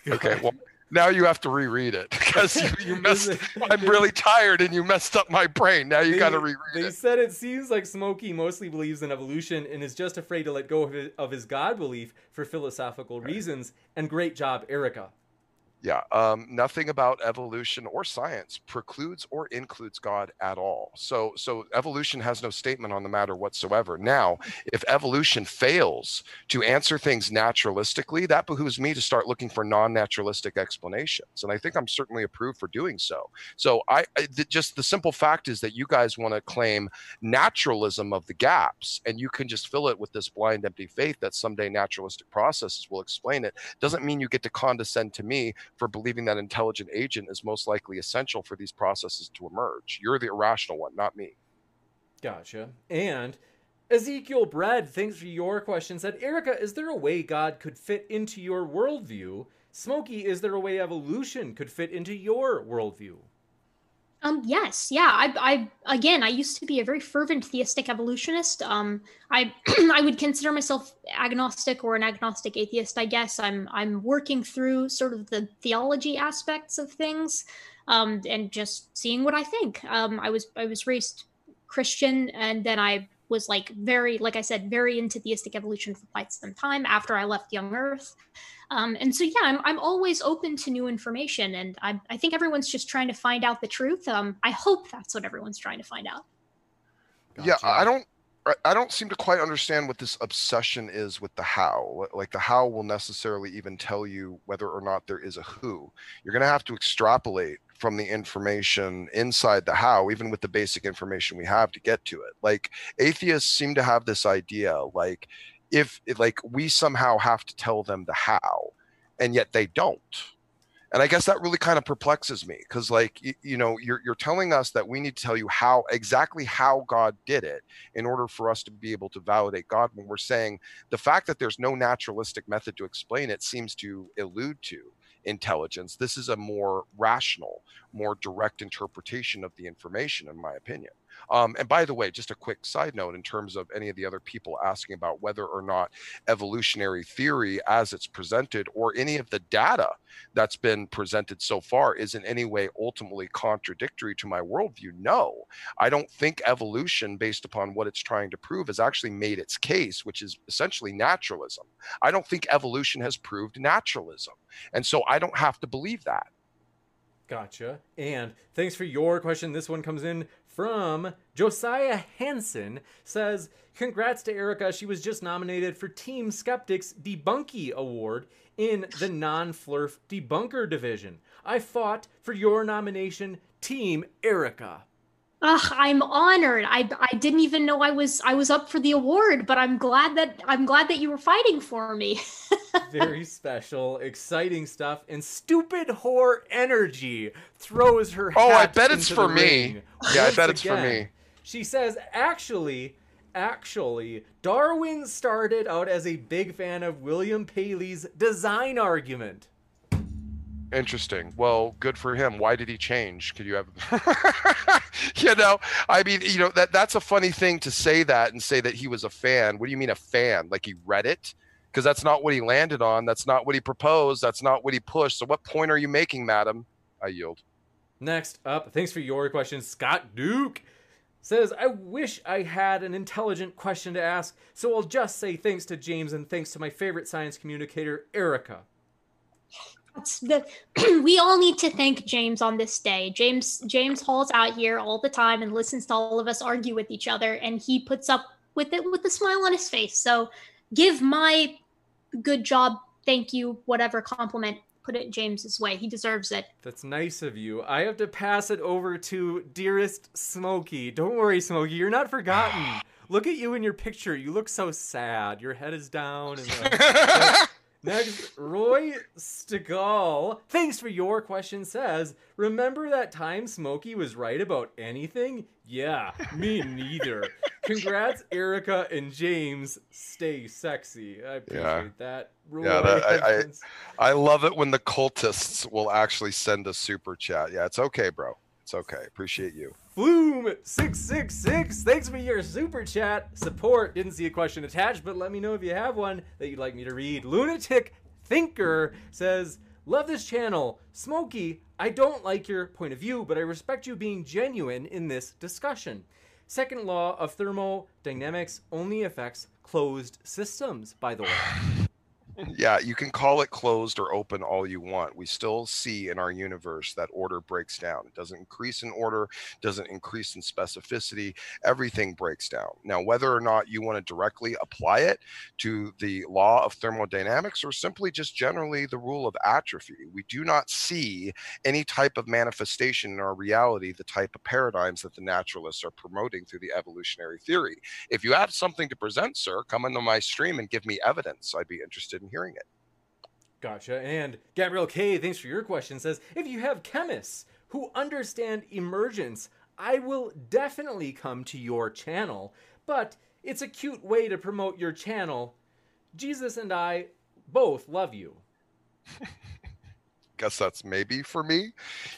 Okay. Well, now you have to reread it because you, you messed. I'm really tired and you messed up my brain. Now you got to reread They it. said it seems like Smokey mostly believes in evolution and is just afraid to let go of his, of his God belief for philosophical reasons. And great job, Erica. Yeah, um, nothing about evolution or science precludes or includes God at all. So, so evolution has no statement on the matter whatsoever. Now, if evolution fails to answer things naturalistically, that behooves me to start looking for non-naturalistic explanations, and I think I'm certainly approved for doing so. So, I, I th- just the simple fact is that you guys want to claim naturalism of the gaps, and you can just fill it with this blind, empty faith that someday naturalistic processes will explain it. Doesn't mean you get to condescend to me for believing that intelligent agent is most likely essential for these processes to emerge. You're the irrational one, not me. Gotcha. And Ezekiel Bread, thanks for your question, said, Erica, is there a way God could fit into your worldview? Smokey, is there a way evolution could fit into your worldview? Um, yes, yeah. I, I, again, I used to be a very fervent theistic evolutionist. Um, I, I would consider myself agnostic or an agnostic atheist. I guess I'm, I'm working through sort of the theology aspects of things, um, and just seeing what I think. Um, I was, I was raised Christian, and then I was like very, like I said, very into theistic evolution for quite some time after I left Young Earth. Um, and so, yeah, I'm, I'm always open to new information. And I, I think everyone's just trying to find out the truth. Um, I hope that's what everyone's trying to find out. Yeah, I don't I- I don't seem to quite understand what this obsession is with the how. Like the how will necessarily even tell you whether or not there is a who. You're going to have to extrapolate from the information inside the how, even with the basic information we have to get to it. Like atheists seem to have this idea like if like we somehow have to tell them the how and yet they don't and i guess that really kind of perplexes me because like you, you know you're, you're telling us that we need to tell you how exactly how god did it in order for us to be able to validate god when we're saying the fact that there's no naturalistic method to explain it seems to allude to intelligence. This is a more rational more direct interpretation of the information in my opinion um, and by the way, just a quick side note in terms of any of the other people asking about whether or not evolutionary theory, as it's presented, or any of the data that's been presented so far, is in any way ultimately contradictory to my worldview. No, I don't think evolution, based upon what it's trying to prove, has actually made its case, which is essentially naturalism. I don't think evolution has proved naturalism. And so I don't have to believe that. Gotcha. And thanks for your question. This one comes in from Josiah Hansen says, Congrats to Erica. She was just nominated for Team Skeptics Debunky Award in the non flerf debunker division. I fought for your nomination, Team Erica. Ugh, I'm honored. I, I didn't even know I was I was up for the award, but I'm glad that I'm glad that you were fighting for me. Very special, exciting stuff, and stupid whore energy throws her. Oh, I hat bet it's for the me. ring Yeah, I bet it's for me. She says, actually, actually, Darwin started out as a big fan of William Paley's design argument. Interesting. Well, good for him. Why did he change? Could you have You know, I mean, you know, that that's a funny thing to say that and say that he was a fan. What do you mean a fan? Like he read it? Because that's not what he landed on. That's not what he proposed. That's not what he pushed. So what point are you making, madam? I yield. Next up, thanks for your question, Scott Duke says, I wish I had an intelligent question to ask, so I'll just say thanks to James and thanks to my favorite science communicator, Erica. That's the we all need to thank James on this day. James James Hall's out here all the time and listens to all of us argue with each other, and he puts up with it with a smile on his face. So give my good job, thank you, whatever compliment put it James's way. He deserves it. That's nice of you. I have to pass it over to dearest Smokey. Don't worry, Smokey, you're not forgotten. Look at you in your picture. You look so sad. Your head is down. And, Next, Roy Stegall, thanks for your question, says, Remember that time Smokey was right about anything? Yeah, me neither. Congrats, Erica and James. Stay sexy. I appreciate Yeah. that. Roy Yeah, that- I- I- I love it when the cultists will actually send a super chat. Yeah, it's okay, bro. It's okay. Appreciate you. Flume666, thanks for your super chat support. Didn't see a question attached, but let me know if you have one that you'd like me to read. Lunatic Thinker says, Love this channel. Smokey, I don't like your point of view, but I respect you being genuine in this discussion. Second law of thermodynamics only affects closed systems, by the way. Yeah, you can call it closed or open all you want. We still see in our universe that order breaks down. It doesn't increase in order, doesn't increase in specificity. Everything breaks down. Now, whether or not you want to directly apply it to the law of thermodynamics or simply just generally the rule of atrophy, we do not see any type of manifestation in our reality, the type of paradigms that the naturalists are promoting through the evolutionary theory. If you have something to present, sir, come into my stream and give me evidence. I'd be interested in hearing it. Gotcha. And Gabrielle K, thanks for your question, says if you have chemists who understand emergence, I will definitely come to your channel. But it's a cute way to promote your channel. Jesus and I both love you. Guess that's maybe for me.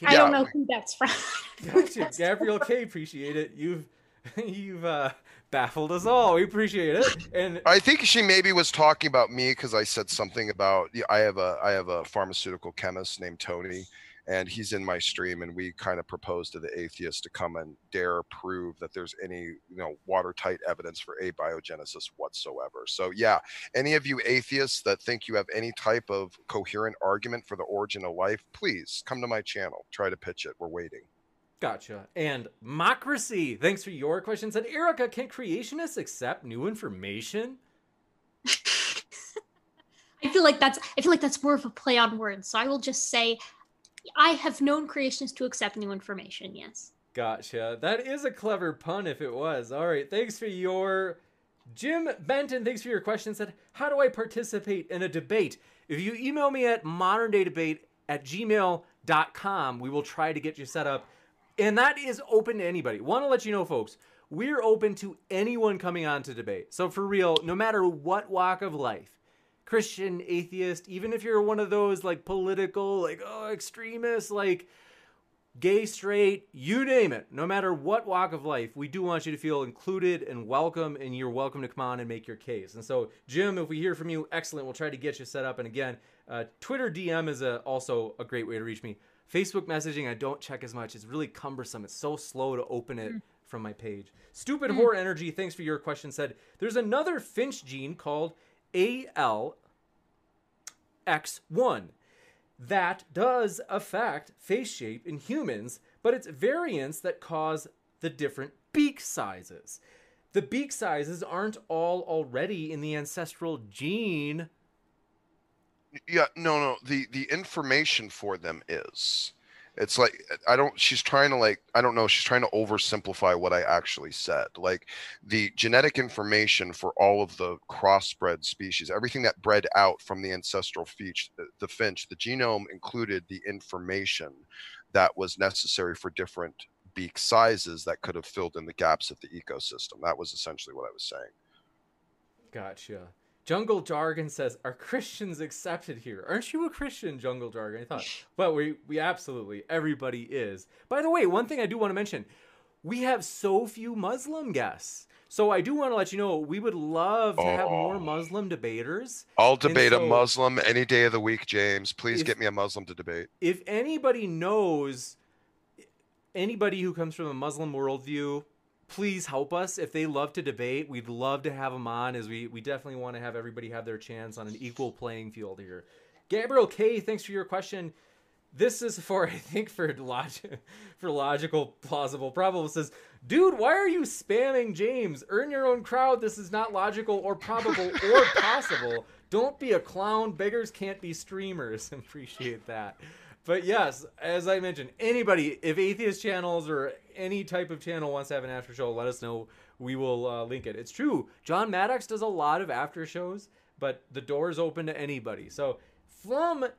I Yeah, don't know who that's from. Gotcha. Gabrielle K, appreciate it. You've you've uh, baffled us all. We appreciate it. And I think she maybe was talking about me because I said something about I have a I have a pharmaceutical chemist named Tony, and he's in my stream, and we kind of proposed to the atheist to come and dare prove that there's any you know watertight evidence for abiogenesis whatsoever. So yeah, any of you atheists that think you have any type of coherent argument for the origin of life, please come to my channel. Try to pitch it. We're waiting. Gotcha. And Mocracy, thanks for your question. Said Erica, can creationists accept new information? I feel like that's I feel like that's more of a play on words. So I will just say I have known creationists to accept new information, yes. Gotcha. That is a clever pun if it was. All right. Thanks for your. Jim Benton, thanks for your question. Said, How do I participate in a debate? If you email me at moderndaydebate at gmail.com, we will try to get you set up. And that is open to anybody. Want to let you know, folks, we're open to anyone coming on to debate. So, for real, no matter what walk of life, Christian, atheist, even if you're one of those like political, like, oh, extremists, like, gay, straight, you name it, no matter what walk of life, we do want you to feel included and welcome, and you're welcome to come on and make your case. And so, Jim, if we hear from you, excellent. We'll try to get you set up. And again, uh, Twitter DM is a, also a great way to reach me. Facebook messaging, I don't check as much. It's really cumbersome. It's so slow to open it mm. from my page. Stupid mm. Horror Energy, thanks for your question, said there's another Finch gene called ALX1 that does affect face shape in humans, but it's variants that cause the different beak sizes. The beak sizes aren't all already in the ancestral gene. Yeah, no, no. The the information for them is. It's like I don't. She's trying to like I don't know. She's trying to oversimplify what I actually said. Like the genetic information for all of the crossbred species, everything that bred out from the ancestral finch, the, the finch, the genome included the information that was necessary for different beak sizes that could have filled in the gaps of the ecosystem. That was essentially what I was saying. Gotcha. Jungle Jargon says, "Are Christians accepted here? Aren't you a Christian, Jungle Jargon?" I thought, well, we we absolutely everybody is. By the way, one thing I do want to mention, we have so few Muslim guests, so I do want to let you know we would love to have more Oh. Muslim debaters. I'll debate so- a Muslim any day of the week, James. Please If- get me a Muslim to debate. If anybody knows anybody who comes from a Muslim worldview, please help us. If they love to debate, we'd love to have them on, as we we definitely want to have everybody have their chance on an equal playing field here. Gabriel K, thanks for your question. This is for I think for log- for logical, plausible, probable. Says, dude, why are you spamming James? Earn your own crowd. This is not logical or probable or possible. Don't be a clown. Beggars can't be streamers. Appreciate that. But yes, as I mentioned, anybody, if atheist channels or any type of channel wants to have an after show, let us know. We will uh, link it. It's true. John Maddox does a lot of after shows, but the door is open to anybody. So Flum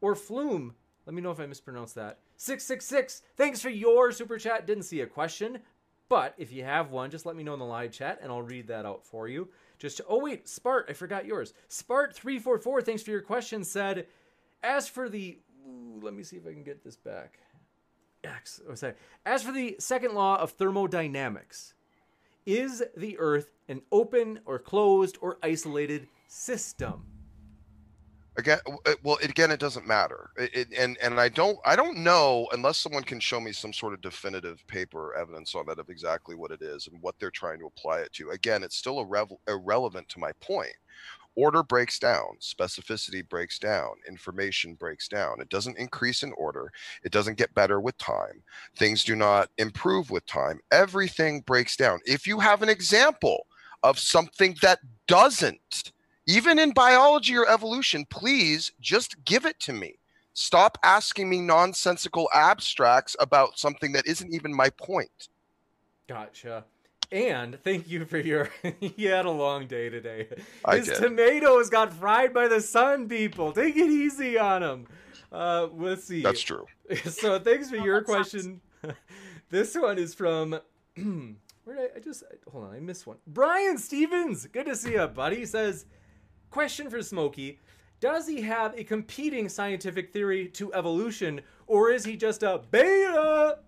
or Flume, let me know if I mispronounced that. 666, thanks for your super chat. Didn't see a question, but if you have one, just let me know in the live chat and I'll read that out for you. Just to, oh wait, Spart, I forgot yours. Spart344, thanks for your question, said, as for the Ooh, let me see if I can get this back. X. Sorry. As for the second law of thermodynamics, is the Earth an open or closed or isolated system? Again, uh, well, again, it doesn't matter, it, and and I don't I don't know unless someone can show me some sort of definitive paper evidence on that of exactly what it is and what they're trying to apply it to. Again, it's still irre- irrelevant to my point order breaks down, specificity breaks down, information breaks down. It doesn't increase in order, it doesn't get better with time. Things do not improve with time. Everything breaks down. If you have an example of something that doesn't, even in biology or evolution, please just give it to me. Stop asking me nonsensical abstracts about something that isn't even my point. Gotcha. And thank you for your. he had a long day today. I His did. tomatoes got fried by the sun, people. Take it easy on him. Uh, let's see. That's true. so thanks for Oh, your question. this one is from. Where did I, I just hold on? I missed one. Brian Stevens, good to see you, buddy. Says, question for Smokey: Does he have a competing scientific theory to evolution, or is he just a beta?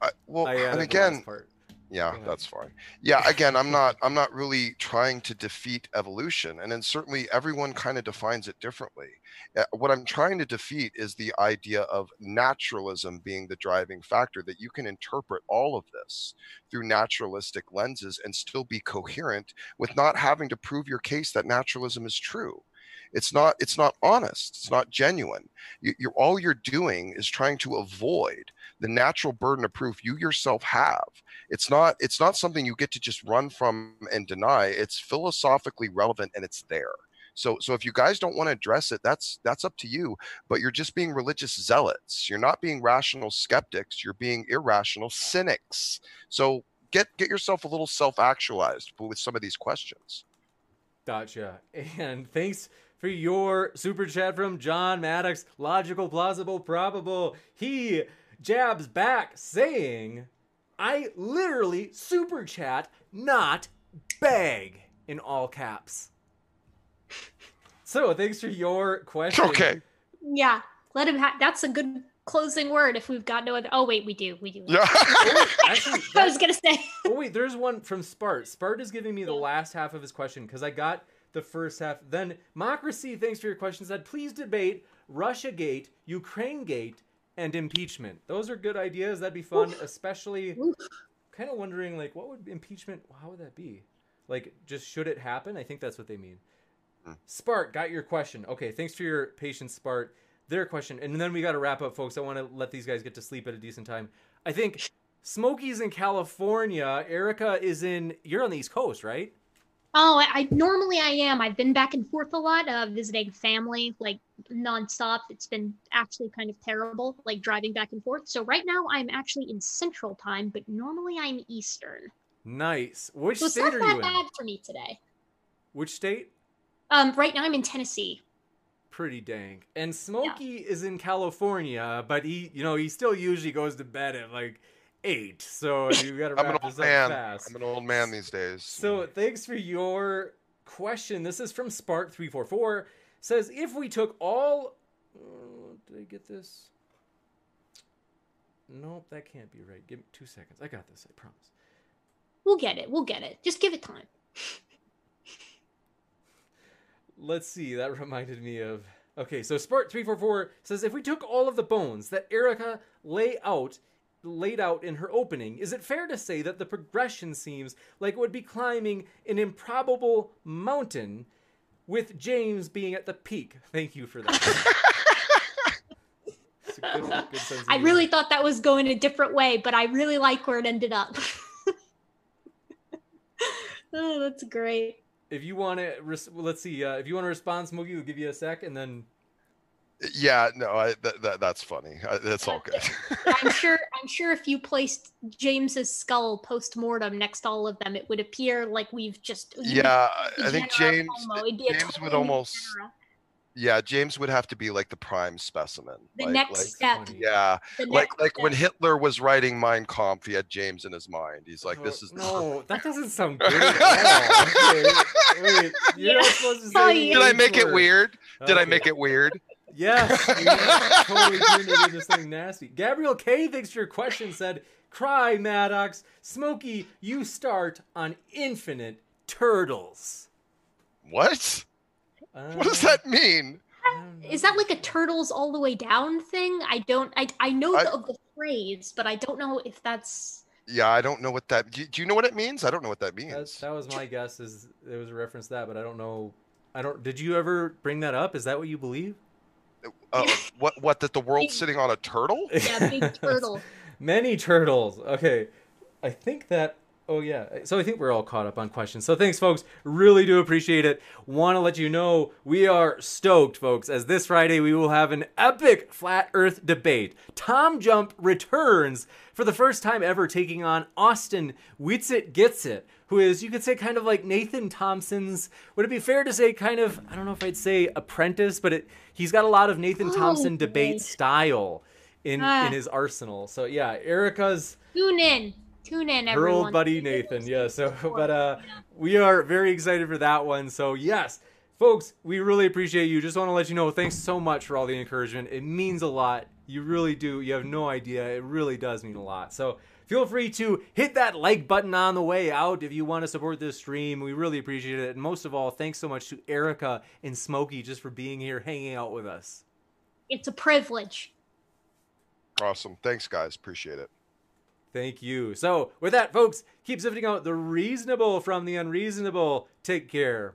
I, well, I and again, part. Yeah that's fine. Yeah again i'm not i'm not really trying to defeat evolution and then certainly everyone kind of defines it differently. Uh, what i'm trying to defeat is the idea of naturalism being the driving factor that you can interpret all of this through naturalistic lenses and still be coherent with not having to prove your case that naturalism is true it's not it's not honest. It's not genuine. You, you're all you're doing is trying to avoid the natural burden of proof you yourself have. It's not it's not something you get to just run from and deny. It's philosophically relevant and it's there. So so if you guys don't want to address it that's that's up to you but you're just being religious zealots. You're not being rational skeptics. You're being irrational cynics. So get get yourself a little self-actualized with some of these questions. Gotcha. And thanks for your super chat from John Maddox. Logical, plausible, probable. He jabs back saying, I literally super chat, not beg, in all caps. So thanks for your question. okay Yeah, let him have. That's a good closing word. If we've got no other. Oh wait, we do. We do. yeah Actually, I was gonna say. oh wait, there's one from Spart. Spart is giving me the last half of his question because I got the first half. Then Mocracy, thanks for your question, said please debate Russia Gate, Ukraine Gate, and impeachment. Those are good ideas. That'd be fun, especially kind of wondering like what would impeachment how would that be? Like just should it happen? I think that's what they mean. Hmm. Spart, got your question. Okay, thanks for your patience, Spart. Their question, and then we got to wrap up, folks. I want to let these guys get to sleep at a decent time. I think Smokey's in California. Erica is in. You're on the East Coast, right? Oh, I, I normally I am. I've been back and forth a lot, uh, visiting family like nonstop. It's been actually kind of terrible, like driving back and forth. So right now I'm actually in Central Time, but normally I'm Eastern. Nice. Which So it's state not are that you in? bad for me today. Which state? Um, right now I'm in Tennessee. Pretty dang. And Smokey is in California, but he, you know, he still usually goes to bed at like eight. So you got to wrap i'm an old this up man fast. i'm an old man these days So thanks for your question. This is from Spark344. Says if we took all uh, did I get this? Nope, that can't be right. Give me two seconds. I got this, I promise. We'll get it. We'll get it. Just give it time. Let's see, that reminded me of Okay, so Spark344 says if we took all of the bones that Erica lay out laid out in her opening, is it fair to say that the progression seems like it would be climbing an improbable mountain with James being at the peak? Thank you for that. Good- good I really thought that was going a different way, but I really like where it ended up. oh, that's great. if you want to, res- let's see. Uh, if you want to respond, Smokey, we'll give you a sec, and then Yeah, no, I, that, that that's funny. I, that's all good. I'm sure. I'm sure if you placed James's skull post mortem next to all of them, it would appear like we've just. yeah, I think James. It'd James would almost degenera. yeah James would have to be like the prime specimen. The like, next like- step. yeah, The like next like when. Hitler was writing Mein Kampf, he had James in his mind. He's like, this Oh, is no. That doesn't sound good at all. Okay, wait, you're not Yeah. supposed to say. The yeah. Did I make it weird? Did I make it weird? Yes, you totally turned it into something nasty. Gabriel K, thanks for your question, said, Cry, Maddox. Smokey, you start on Infinite Turtles. What? Uh, What does that mean? Is that like a turtles all the way down thing? I don't. I I know I- the, the phrase, but I don't know if that's. Yeah, I don't know what that. Do, do you know what it means? I don't know what that That, means. that was my guess. Is it was a reference to that, but I don't know. I don't. Did you ever bring that up? Is that what you believe? Uh, what? What? That the world's sitting on a turtle? Yeah, big turtle. Many turtles. Okay. I think that. Oh, yeah. So I think we're all caught up on questions. So thanks, folks. Really do appreciate it. Want to let you know we are stoked, folks, as this Friday we will have an epic flat earth debate. Tom Jump returns for the first time ever, taking on Austin Whitsitt Gets It, who is, you could say, kind of like Nathan Thompson's. Would it be fair to say, kind of, I don't know if I'd say apprentice, but it, he's got a lot of Nathan Oh, Thompson debate style in, Ah. in his arsenal. So yeah, Erica's Tune in. Tune in, her everyone. old buddy Nathan. Yeah. So, but uh, we are very excited for that one. So yes, folks, we really appreciate you. Just want to let you know, thanks so much for all the encouragement. It means a lot. You really do. You have no idea. It really does mean a lot. So. Feel free to hit that like button on the way out if you want to support this stream. We really appreciate it. And most of all, thanks so much to Erica and Smokey just for being here, hanging out with us. It's a privilege. Awesome. Thanks, guys. Appreciate it. Thank you. So, with that, folks, keep sifting out the reasonable from the unreasonable. Take care.